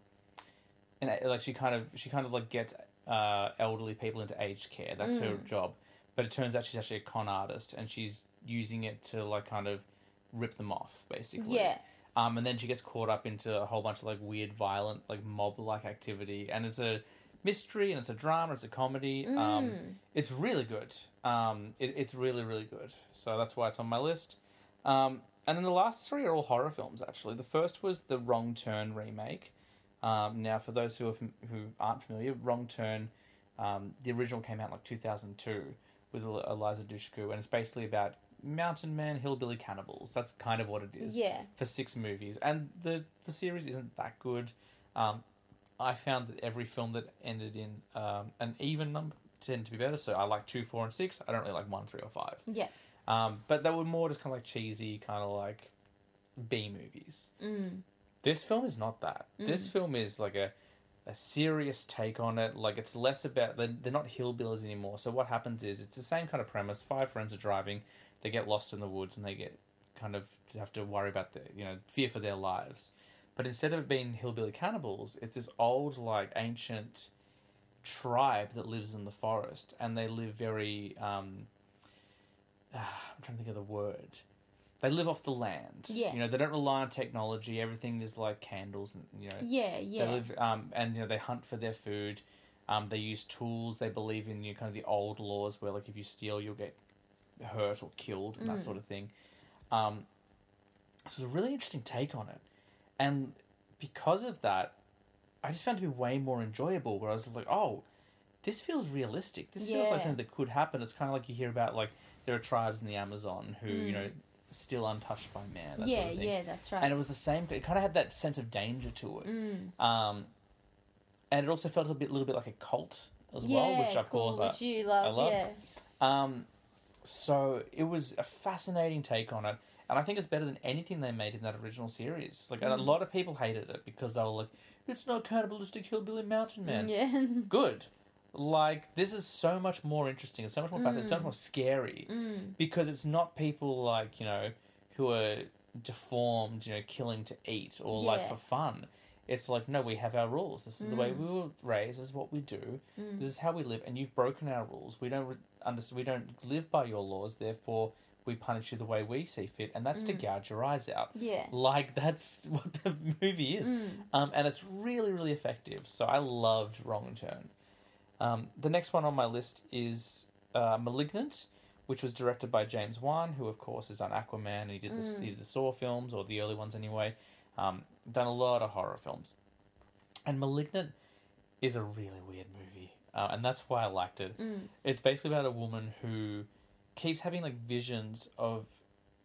in a- like she kind of she kind of like gets uh, elderly people into aged care. That's her Mm. job. But it turns out she's actually a con artist, and she's using it to like kind of rip them off, basically. Yeah. Um, and then she gets caught up into a whole bunch of like weird, violent, like mob like activity, and it's a mystery and it's a drama, it's a comedy. Um, Mm. it's really good. Um, it, it's really, really good. So that's why it's on my list. Um, and then the last three are all horror films. Actually, the first was the Wrong Turn remake. Um, now, for those who are fam- who aren't familiar, Wrong Turn, um, the original came out in, like two thousand two with El- Eliza Dushku, and it's basically about mountain men, hillbilly cannibals. That's kind of what it is Yeah. for six movies, and the the series isn't that good. Um, I found that every film that ended in um, an even number tended to be better. So I like two, four, and six. I don't really like one, three, or five. Yeah. Um, but they were more just kind of like cheesy, kind of like B movies. Mm. This film is not that. This film is like a a serious take on it. Like it's less about they're, they're not hillbillies anymore. So what happens is it's the same kind of premise. Five friends are driving, they get lost in the woods, and they get kind of have to worry about the you know fear for their lives. But instead of it being hillbilly cannibals, it's this old like ancient tribe that lives in the forest, and they live very. Um, I'm trying to think of the word. They live off the land. Yeah. You know, they don't rely on technology. Everything is like candles and you know Yeah, yeah. they live, um, and you know they hunt for their food. Um, they use tools. They believe in you know, kind of the old laws where like if you steal, you'll get hurt or killed and Mm. that sort of thing. Um, so it's a really interesting take on it, and because of that, I just found it to be way more enjoyable. Where I was like, oh, this feels realistic. This feels like something that could happen. It's kind of like you hear about like there are tribes in the Amazon who you Mm. know still untouched by man. That yeah, sort of thing. yeah, that's right. And it was the same. It kind of had that sense of danger to it. mm. Um, and it also felt a bit, little bit like a cult as yeah, well, which of cool, course, which you love, love. yeah. I, um, so it was a fascinating take on it, and I think it's better than anything they made in that original series. Like a Mm. lot of people hated it because they were like, "It's not cannibalistic hillbilly mountain man." Yeah. Good, like this is so much more interesting. It's so much more fascinating. It's so much more scary mm. because it's not people like you know who are deformed, you know, killing to eat or like for fun. It's like no, we have our rules. This is the way Mm. we were raised. This is what we do. Mm. This is how we live, and you've broken our rules. We don't re- understand. We don't live by your laws. Therefore, we punish you the way we see fit, and that's to Mm. gouge your eyes out. Yeah. Like that's what the movie is, Mm. um, and it's really, really effective. So I loved Wrong Turn. Um, the next one on my list is uh, *Malignant*, which was directed by James Wan, who of course is on Aquaman, and he did the, Mm. he did the Saw films or the early ones anyway. Um, done a lot of horror films, and *Malignant* is a really weird movie, uh, and that's why I liked it. Mm. It's basically about a woman who keeps having like visions of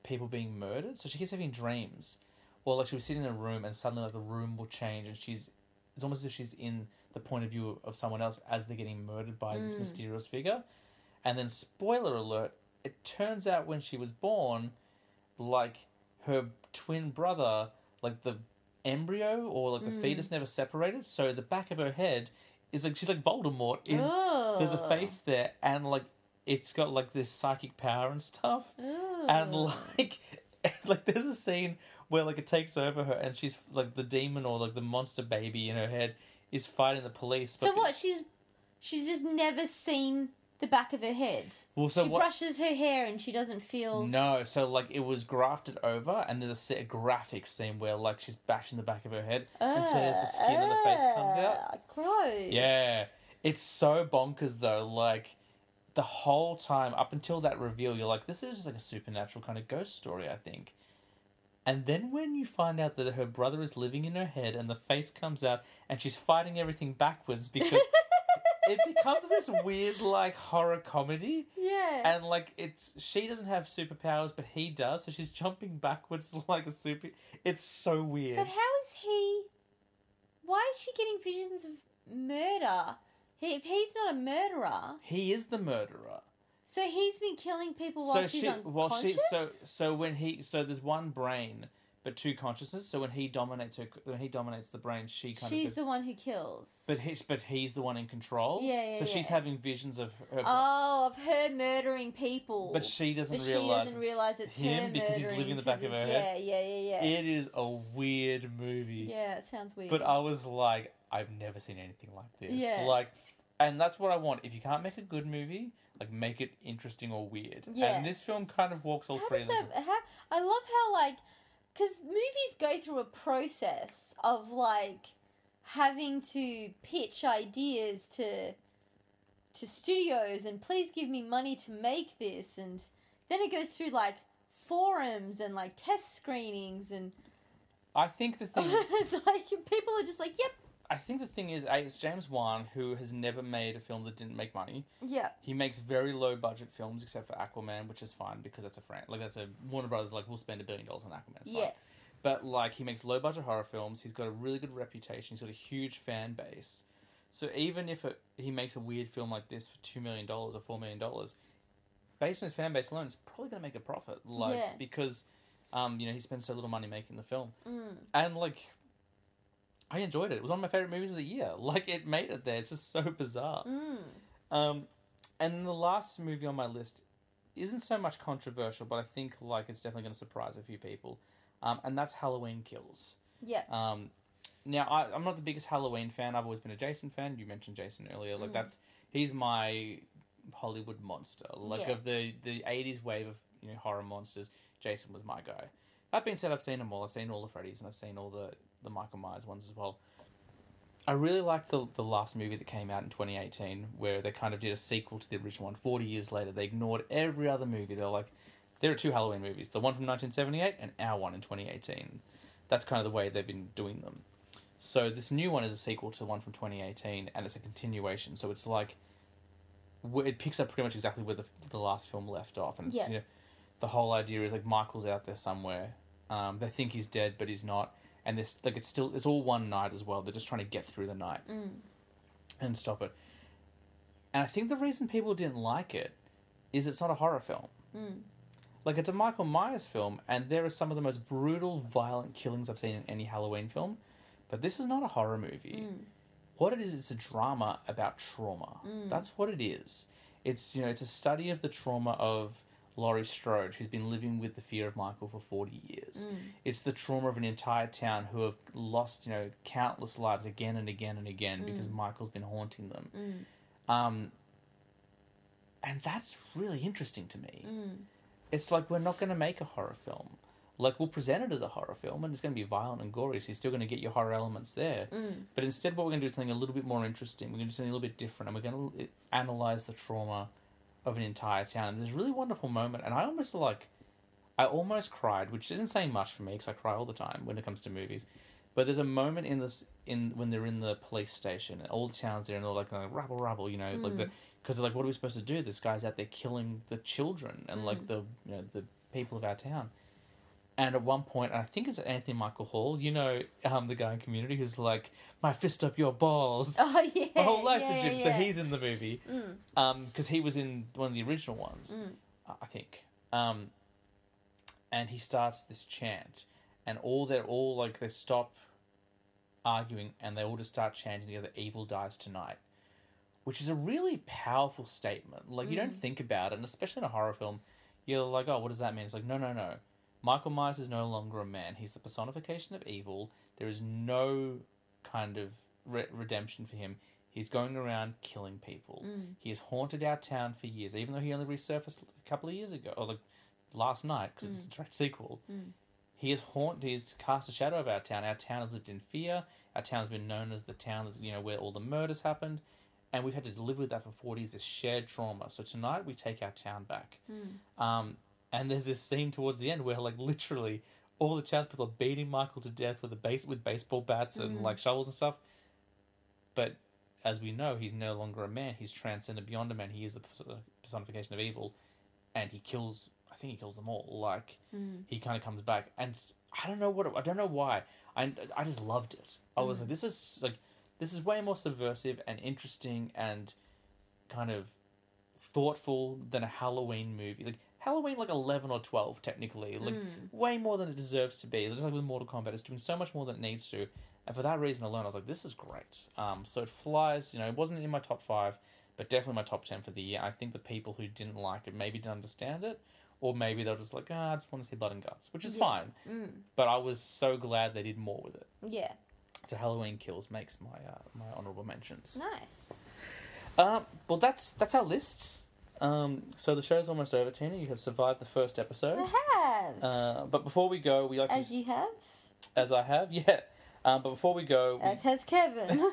people being murdered. So she keeps having dreams, or like she'll be sitting in a room and suddenly like the room will change, and she's it's almost as if she's in the point of view of someone else as they're getting murdered by this Mm. mysterious figure. And then, spoiler alert, it turns out when she was born, like her twin brother, like the embryo or like the Mm. fetus never separated, so the back of her head is like she's like Voldemort. In. There's a face there, and like it's got like this psychic power and stuff, and like like there's a scene where like it takes over her, and she's like the demon or like the monster baby in her head is fighting the police. So what? She's she's just never seen the back of her head. Well, so she what? brushes her hair and she doesn't feel. No, so like it was grafted over, and there's a, se- of graphic scene where like she's bashing the back of her head until there's the skin and the face comes out. Ah, Gross. Yeah, it's so bonkers though. Like the whole time up until that reveal, you're like, this is just like a supernatural kind of ghost story, I think. And then when you find out that her brother is living in her head and the face comes out and she's fighting everything backwards because it becomes this weird like horror comedy yeah. and like it's she doesn't have superpowers but he does so she's jumping backwards like a super it's so weird But how is he? Why is she getting visions of murder? He, if he's not a murderer, he is the murderer so he's been killing people while so she's she unconscious. well she so so when he so there's one brain but two consciousnesses so when he dominates her when he dominates the brain she kind she's of the one who kills. but he's but he's the one in control Yeah, yeah, so she's having visions of her oh, of her murdering people. but she doesn't But she realize doesn't realize it's him because he's living in the back of her head Yeah, yeah, yeah, yeah. it is a weird movie yeah, it sounds weird. But I was like, I've never seen anything like this. Yeah. Like, and that's what I want. If you can't make a good movie, like make it interesting or weird. Yeah. And this film kind of walks all how three of those. that? How, I love how like, because movies go through a process of like having to pitch ideas to to studios and please give me money to make this and then it goes through like forums and like test screenings and I think the thing. like people are just like yep I think the thing is, it's James Wan who has never made a film that didn't make money. yeah He makes very low budget films, except for Aquaman, which is fine because that's a fran like that's a Warner Brothers like we'll spend a billion dollars on Aquaman. It's fine. yeah But like he makes low budget horror films. He's got a really good reputation. He's got a huge fan base. So even if it, he makes a weird film like this for two million dollars or four million dollars, based on his fan base alone, it's probably going to make a profit. Like Yeah. because, um, you know, he spends so little money making the film, mm. and like, I enjoyed it. It was one of my favorite movies of the year. Like it made it there. It's just so bizarre. Mm. Um, and the last movie on my list isn't so much controversial, but I think like it's definitely going to surprise a few people. Um, and that's Halloween Kills. yeah Um, now I, I'm not the biggest Halloween fan. I've always been a Jason fan. You mentioned Jason earlier. Like Mm. that's he's my Hollywood monster. Like Yeah. of the the '80s wave of you know horror monsters, Jason was my guy. That being said, I've seen them all. I've seen all the Freddy's and I've seen all the the Michael Myers ones as well. I really liked the the last movie that came out in 2018, where they kind of did a sequel to the original one. 40 years later, they ignored every other movie. They're like, there are two Halloween movies: the one from 1978 and our one in 2018. That's kind of the way they've been doing them. So this new one is a sequel to the one from 2018, and it's a continuation. So it's like it picks up pretty much exactly where the the last film left off, and it's, Yeah. you know, the whole idea is like Michael's out there somewhere. Um, they think he's dead, but he's not, and this like it's still it's all one night as well. They're just trying to get through the night Mm. and stop it. And I think the reason people didn't like it is it's not a horror film. Mm. Like it's a Michael Myers film, and there are some of the most brutal, violent killings I've seen in any Halloween film. But this is not a horror movie. Mm. What it is, it's a drama about trauma. Mm. That's what it is. It's you know, it's a study of the trauma of Laurie Strode, who's been living with the fear of Michael for forty years. Mm. It's the trauma of an entire town who have lost you know countless lives again and again and again because Mm. Michael's been haunting them. Mm. Um, and that's really interesting to me. Mm. It's like we're not going to make a horror film. Like we'll present it as a horror film, and it's going to be violent and gory. So you're still going to get your horror elements there. Mm. But instead, what we're going to do is something a little bit more interesting. We're going to do something a little bit different, and we're going to analyze the trauma of an entire town. And there's a really wonderful moment, and I almost like, I almost cried, which isn't saying much for me because I cry all the time when it comes to movies. But there's a moment in this in when they're in the police station and all the towns there and they're like, like rabble rabble, you know, like the mm. because they're like, what are we supposed to do? This guy's out there killing the children and like mm. the you know the people of our town. And at one point, and I think it's Anthony Michael Hall, you know, um, the guy in Community who's like, "My fist up your balls." Oh yeah. My whole life's yeah, a gym. yeah, So he's in the movie. Mm. Um, because he was in one of the original ones, Mm. I think. Um, and he starts this chant, and all they're all like they stop arguing, and they all just start chanting together, "Evil dies tonight," which is a really powerful statement. Like you don't Mm. think about it, and especially in a horror film, you're like, "Oh, what does that mean?" It's like, no, no, no. Michael Myers is no longer a man. He's the personification of evil. There is no kind of re- redemption for him. He's going around killing people. Mm. He has haunted our town for years, even though he only resurfaced a couple of years ago, or like last night, because it's a direct sequel. Mm. He has haunted, he's cast a shadow of our town. Our town has lived in fear. Our town has been known as the town, that, you know, where all the murders happened, and we've had to live with that for forty years. This shared trauma. So tonight we take our town back. Mm. Um, and there's this scene towards the end where, like, literally all the townspeople are beating Michael to death with a base with baseball bats and Mm. like shovels and stuff. But as we know, he's no longer a man. He's transcended beyond a man. He is the personification of evil, and he kills. I think he kills them all. Like Mm. he kind of comes back, and I don't know what. It, I don't know why. I I just loved it. I was Mm. like, this is like this is way more subversive and interesting and kind of thoughtful than a Halloween movie. Like Halloween, like eleven or twelve technically, like Mm. way more than it deserves to be. Just like with Mortal Kombat, it's doing so much more than it needs to. And for that reason alone, I was like, this is great. Um, so it flies. You know, it wasn't in my top five, but definitely my top ten for the year. I think the people who didn't like it maybe didn't understand it, or maybe they're just like, ah, I just want to see blood and guts, which is Yeah. fine. Mm. But I was so glad they did more with it. Yeah. So Halloween Kills makes my uh, my honorable mentions. Nice. Um, well, that's that's our lists. Um, so the show's almost over, Tina. You have survived the first episode. I have. Uh, but before we go, we like as to, you have. as I have, yeah. Um, but before we go, we- As has Kevin.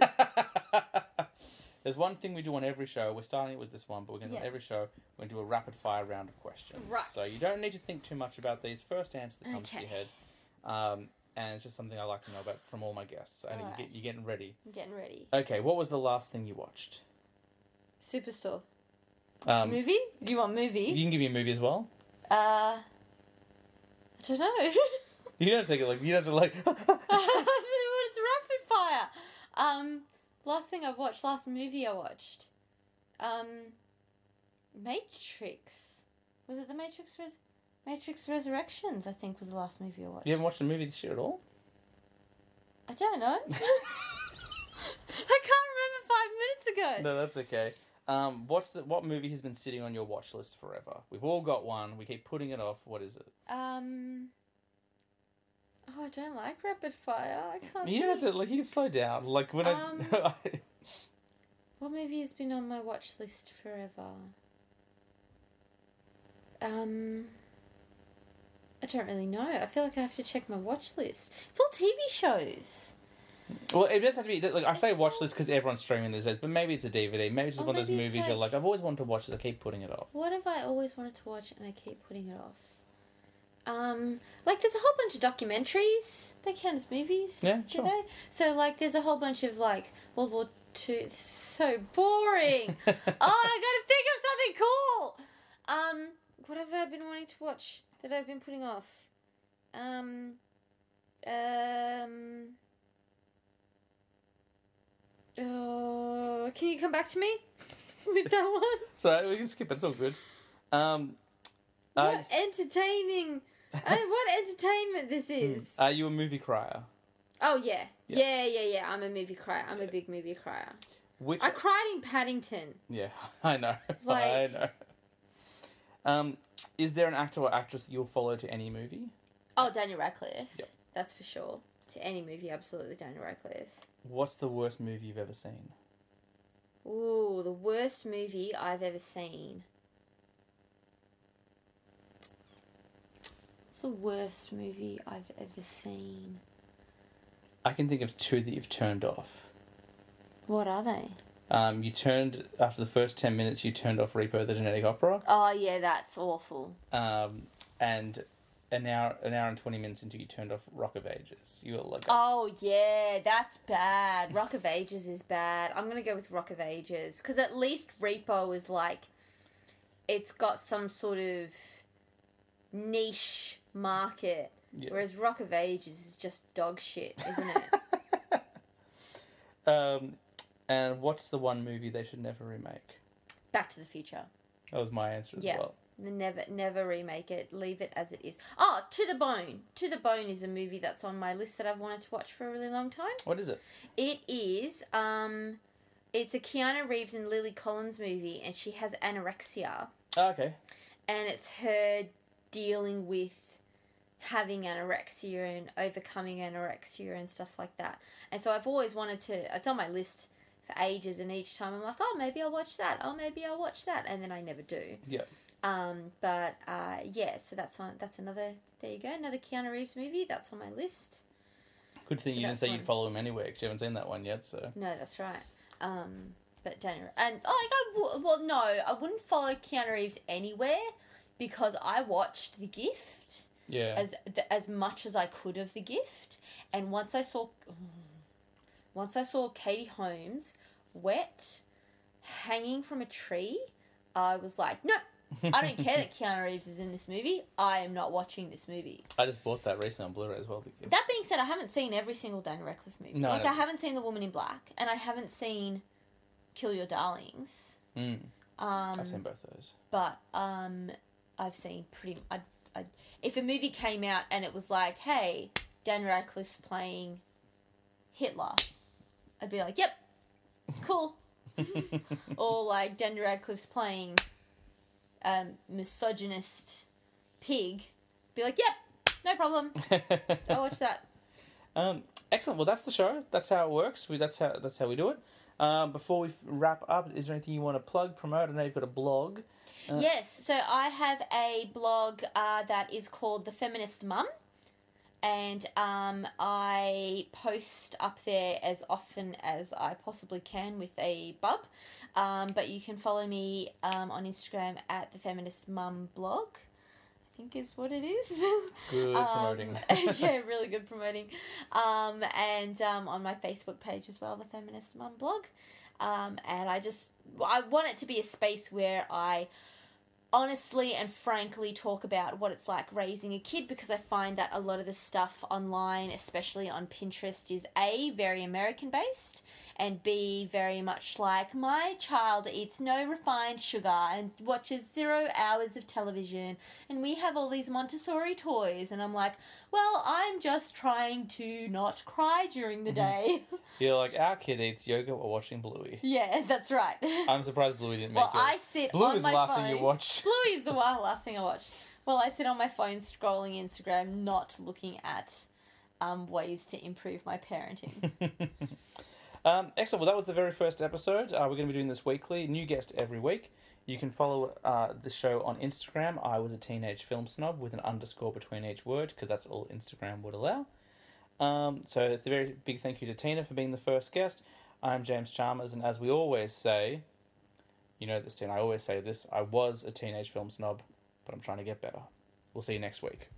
there's one thing we do on every show. We're starting with this one, but we're going to do Yeah. on every show. We're going to do a rapid fire round of questions. Right. So you don't need to think too much about these. First answer that comes to your head. Um, and it's just something I like to know about from all my guests. And you get, you're getting ready. I'm getting ready. Okay, what was the last thing you watched? Superstore. Um, movie? Do you want movie? You can give me a movie as well. Uh, I don't know. You don't have to take it like you don't have to like. what is rapid fire? Um, last thing I watched, last movie I watched, um, Matrix. Was it the Matrix? Res- Matrix Resurrections. I think was the last movie I watched. you haven't watched a movie this year at all. I don't know. I can't remember five minutes ago. No, that's okay. Um, what's the what movie has been sitting on your watch list forever? We've all got one. We keep putting it off. What is it? Um. Oh, I don't like rapid fire. I can't. You have to like. You can slow down. Like when Um, I. What movie has been on my watch list forever? Um, I don't really know. I feel like I have to check my watch list. It's all TV shows. Well, it doesn't have to be. Like I say, watch list because everyone's streaming these days. But maybe it's a DVD. Maybe it's just Or one of those maybe it's movies you're like- like, I've always wanted to watch this. I keep putting it off. What have I always wanted to watch and I keep putting it off? Um, like there's a whole bunch of documentaries. They count as movies. Yeah, do sure. they? So like, there's a whole bunch of like World War Two. Is so boring. oh, I gotta think of something cool. Um, what have I been wanting to watch that I've been putting off? Um, um. Oh, can you come back to me with that one? so we can skip it. It's all good. Um, uh, What entertaining! uh, what entertainment this is? are you a movie crier? Oh yeah. Yeah. yeah, yeah, yeah. I'm a movie crier. I'm a big movie crier. Which I cried in Paddington. Yeah, I know. I Like- know. Um, is there an actor or actress that you'll follow to any movie? Oh, Daniel Radcliffe. Yep. That's for sure. To any movie, absolutely Daniel Radcliffe. What's the worst movie you've ever seen? Ooh, the worst movie I've ever seen. What's the worst movie I've ever seen? I can think of two that you've turned off. What are they? Um, you turned after the first ten minutes. You turned off Repo the Genetic Opera, Oh yeah, that's awful. um, and an hour, an hour and twenty minutes until you turned off Rock of Ages. You were like, Oh yeah, that's bad. Rock of Ages is bad. I'm gonna go with Rock of Ages because at least Repo is like, it's got some sort of niche market, yeah. whereas Rock of Ages is just dog shit, isn't it? um, and what's the one movie they should never remake? Back to the Future. That was my answer as Yeah. well. Never, never remake it. Leave it as it is. Oh, To the Bone. To the Bone is a movie that's on my list that I've wanted to watch for a really long time. What is it? It is. Um, it's a Keanu Reeves and Lily Collins movie, and she has anorexia, Oh, okay. and it's her dealing with having anorexia and overcoming anorexia and stuff like that. And so I've always wanted to. It's on my list for ages, and each time I'm like, oh, maybe I'll watch that. Oh, maybe I'll watch that, and then I never do. Yeah. Um, but uh, yeah, so that's on. That's another. There you go, another Keanu Reeves movie. That's on my list. Good thing So you didn't say one. you'd follow him anywhere because you haven't seen that one yet. So No, that's right. Um, but Daniel and oh, like I well, no, I wouldn't follow Keanu Reeves anywhere because I watched The Gift yeah. as as much as I could of The Gift, and once I saw, once I saw Katie Holmes wet, hanging from a tree, I was like, no. I don't care that Keanu Reeves is in this movie. I am not watching this movie. I just bought that recently on Blu-ray as well. Gift. That being said, I haven't seen every single Daniel Radcliffe movie. No, like. I haven't seen The Woman in Black, and I haven't seen Kill Your Darlings. Mm, Um, I've seen both those. but um, I've seen pretty. I, I, if a movie came out and it was like, "Hey, Dan Radcliffe's playing Hitler," I'd be like, "Yep, cool." or like Dan Radcliffe's playing um, misogynist pig, be like, "Yep, no problem. I'll watch that." Um, excellent. Well, that's the show. That's how it works. We that's how that's how we do it. Um, before we wrap up, is there anything you want to plug, promote? I know you've got a blog. Uh, Yes, so I have a blog uh, that is called The Feminist Mum, and um, I post up there as often as I possibly can with a bub. Um, but you can follow me um, on Instagram at The Feminist Mum blog. I think is what it is. Good Um, promoting. yeah, really good promoting. Um, and um, on my Facebook page as well, the Feminist Mum blog. Um, and I just I want it to be a space where I honestly and frankly talk about what it's like raising a kid because I find that a lot of the stuff online, especially on Pinterest, is A, very American based, and be very much like my child eats no refined sugar and watches zero hours of television, and we have all these Montessori toys. And I'm like, well, I'm just trying to not cry during the day. Yeah, like our kid eats yogurt while watching Bluey. yeah, that's right. I'm surprised Bluey didn't make well, it. I sit Blue on is my the last phone. thing you watched. Bluey is the last thing I watched. Well, I sit on my phone scrolling Instagram, not looking at um, ways to improve my parenting. Um, excellent. Well, that was the very first episode. Uh, we're going to be doing this weekly. New guest every week. You can follow uh, the show on Instagram. I was a teenage film snob with an underscore between each word because that's all Instagram would allow. Um, so, a very big thank you to Tina for being the first guest. I'm James Chalmers, and as we always say, you know this, Tina, I always say this I was a teenage film snob, but I'm trying to get better. We'll see you next week.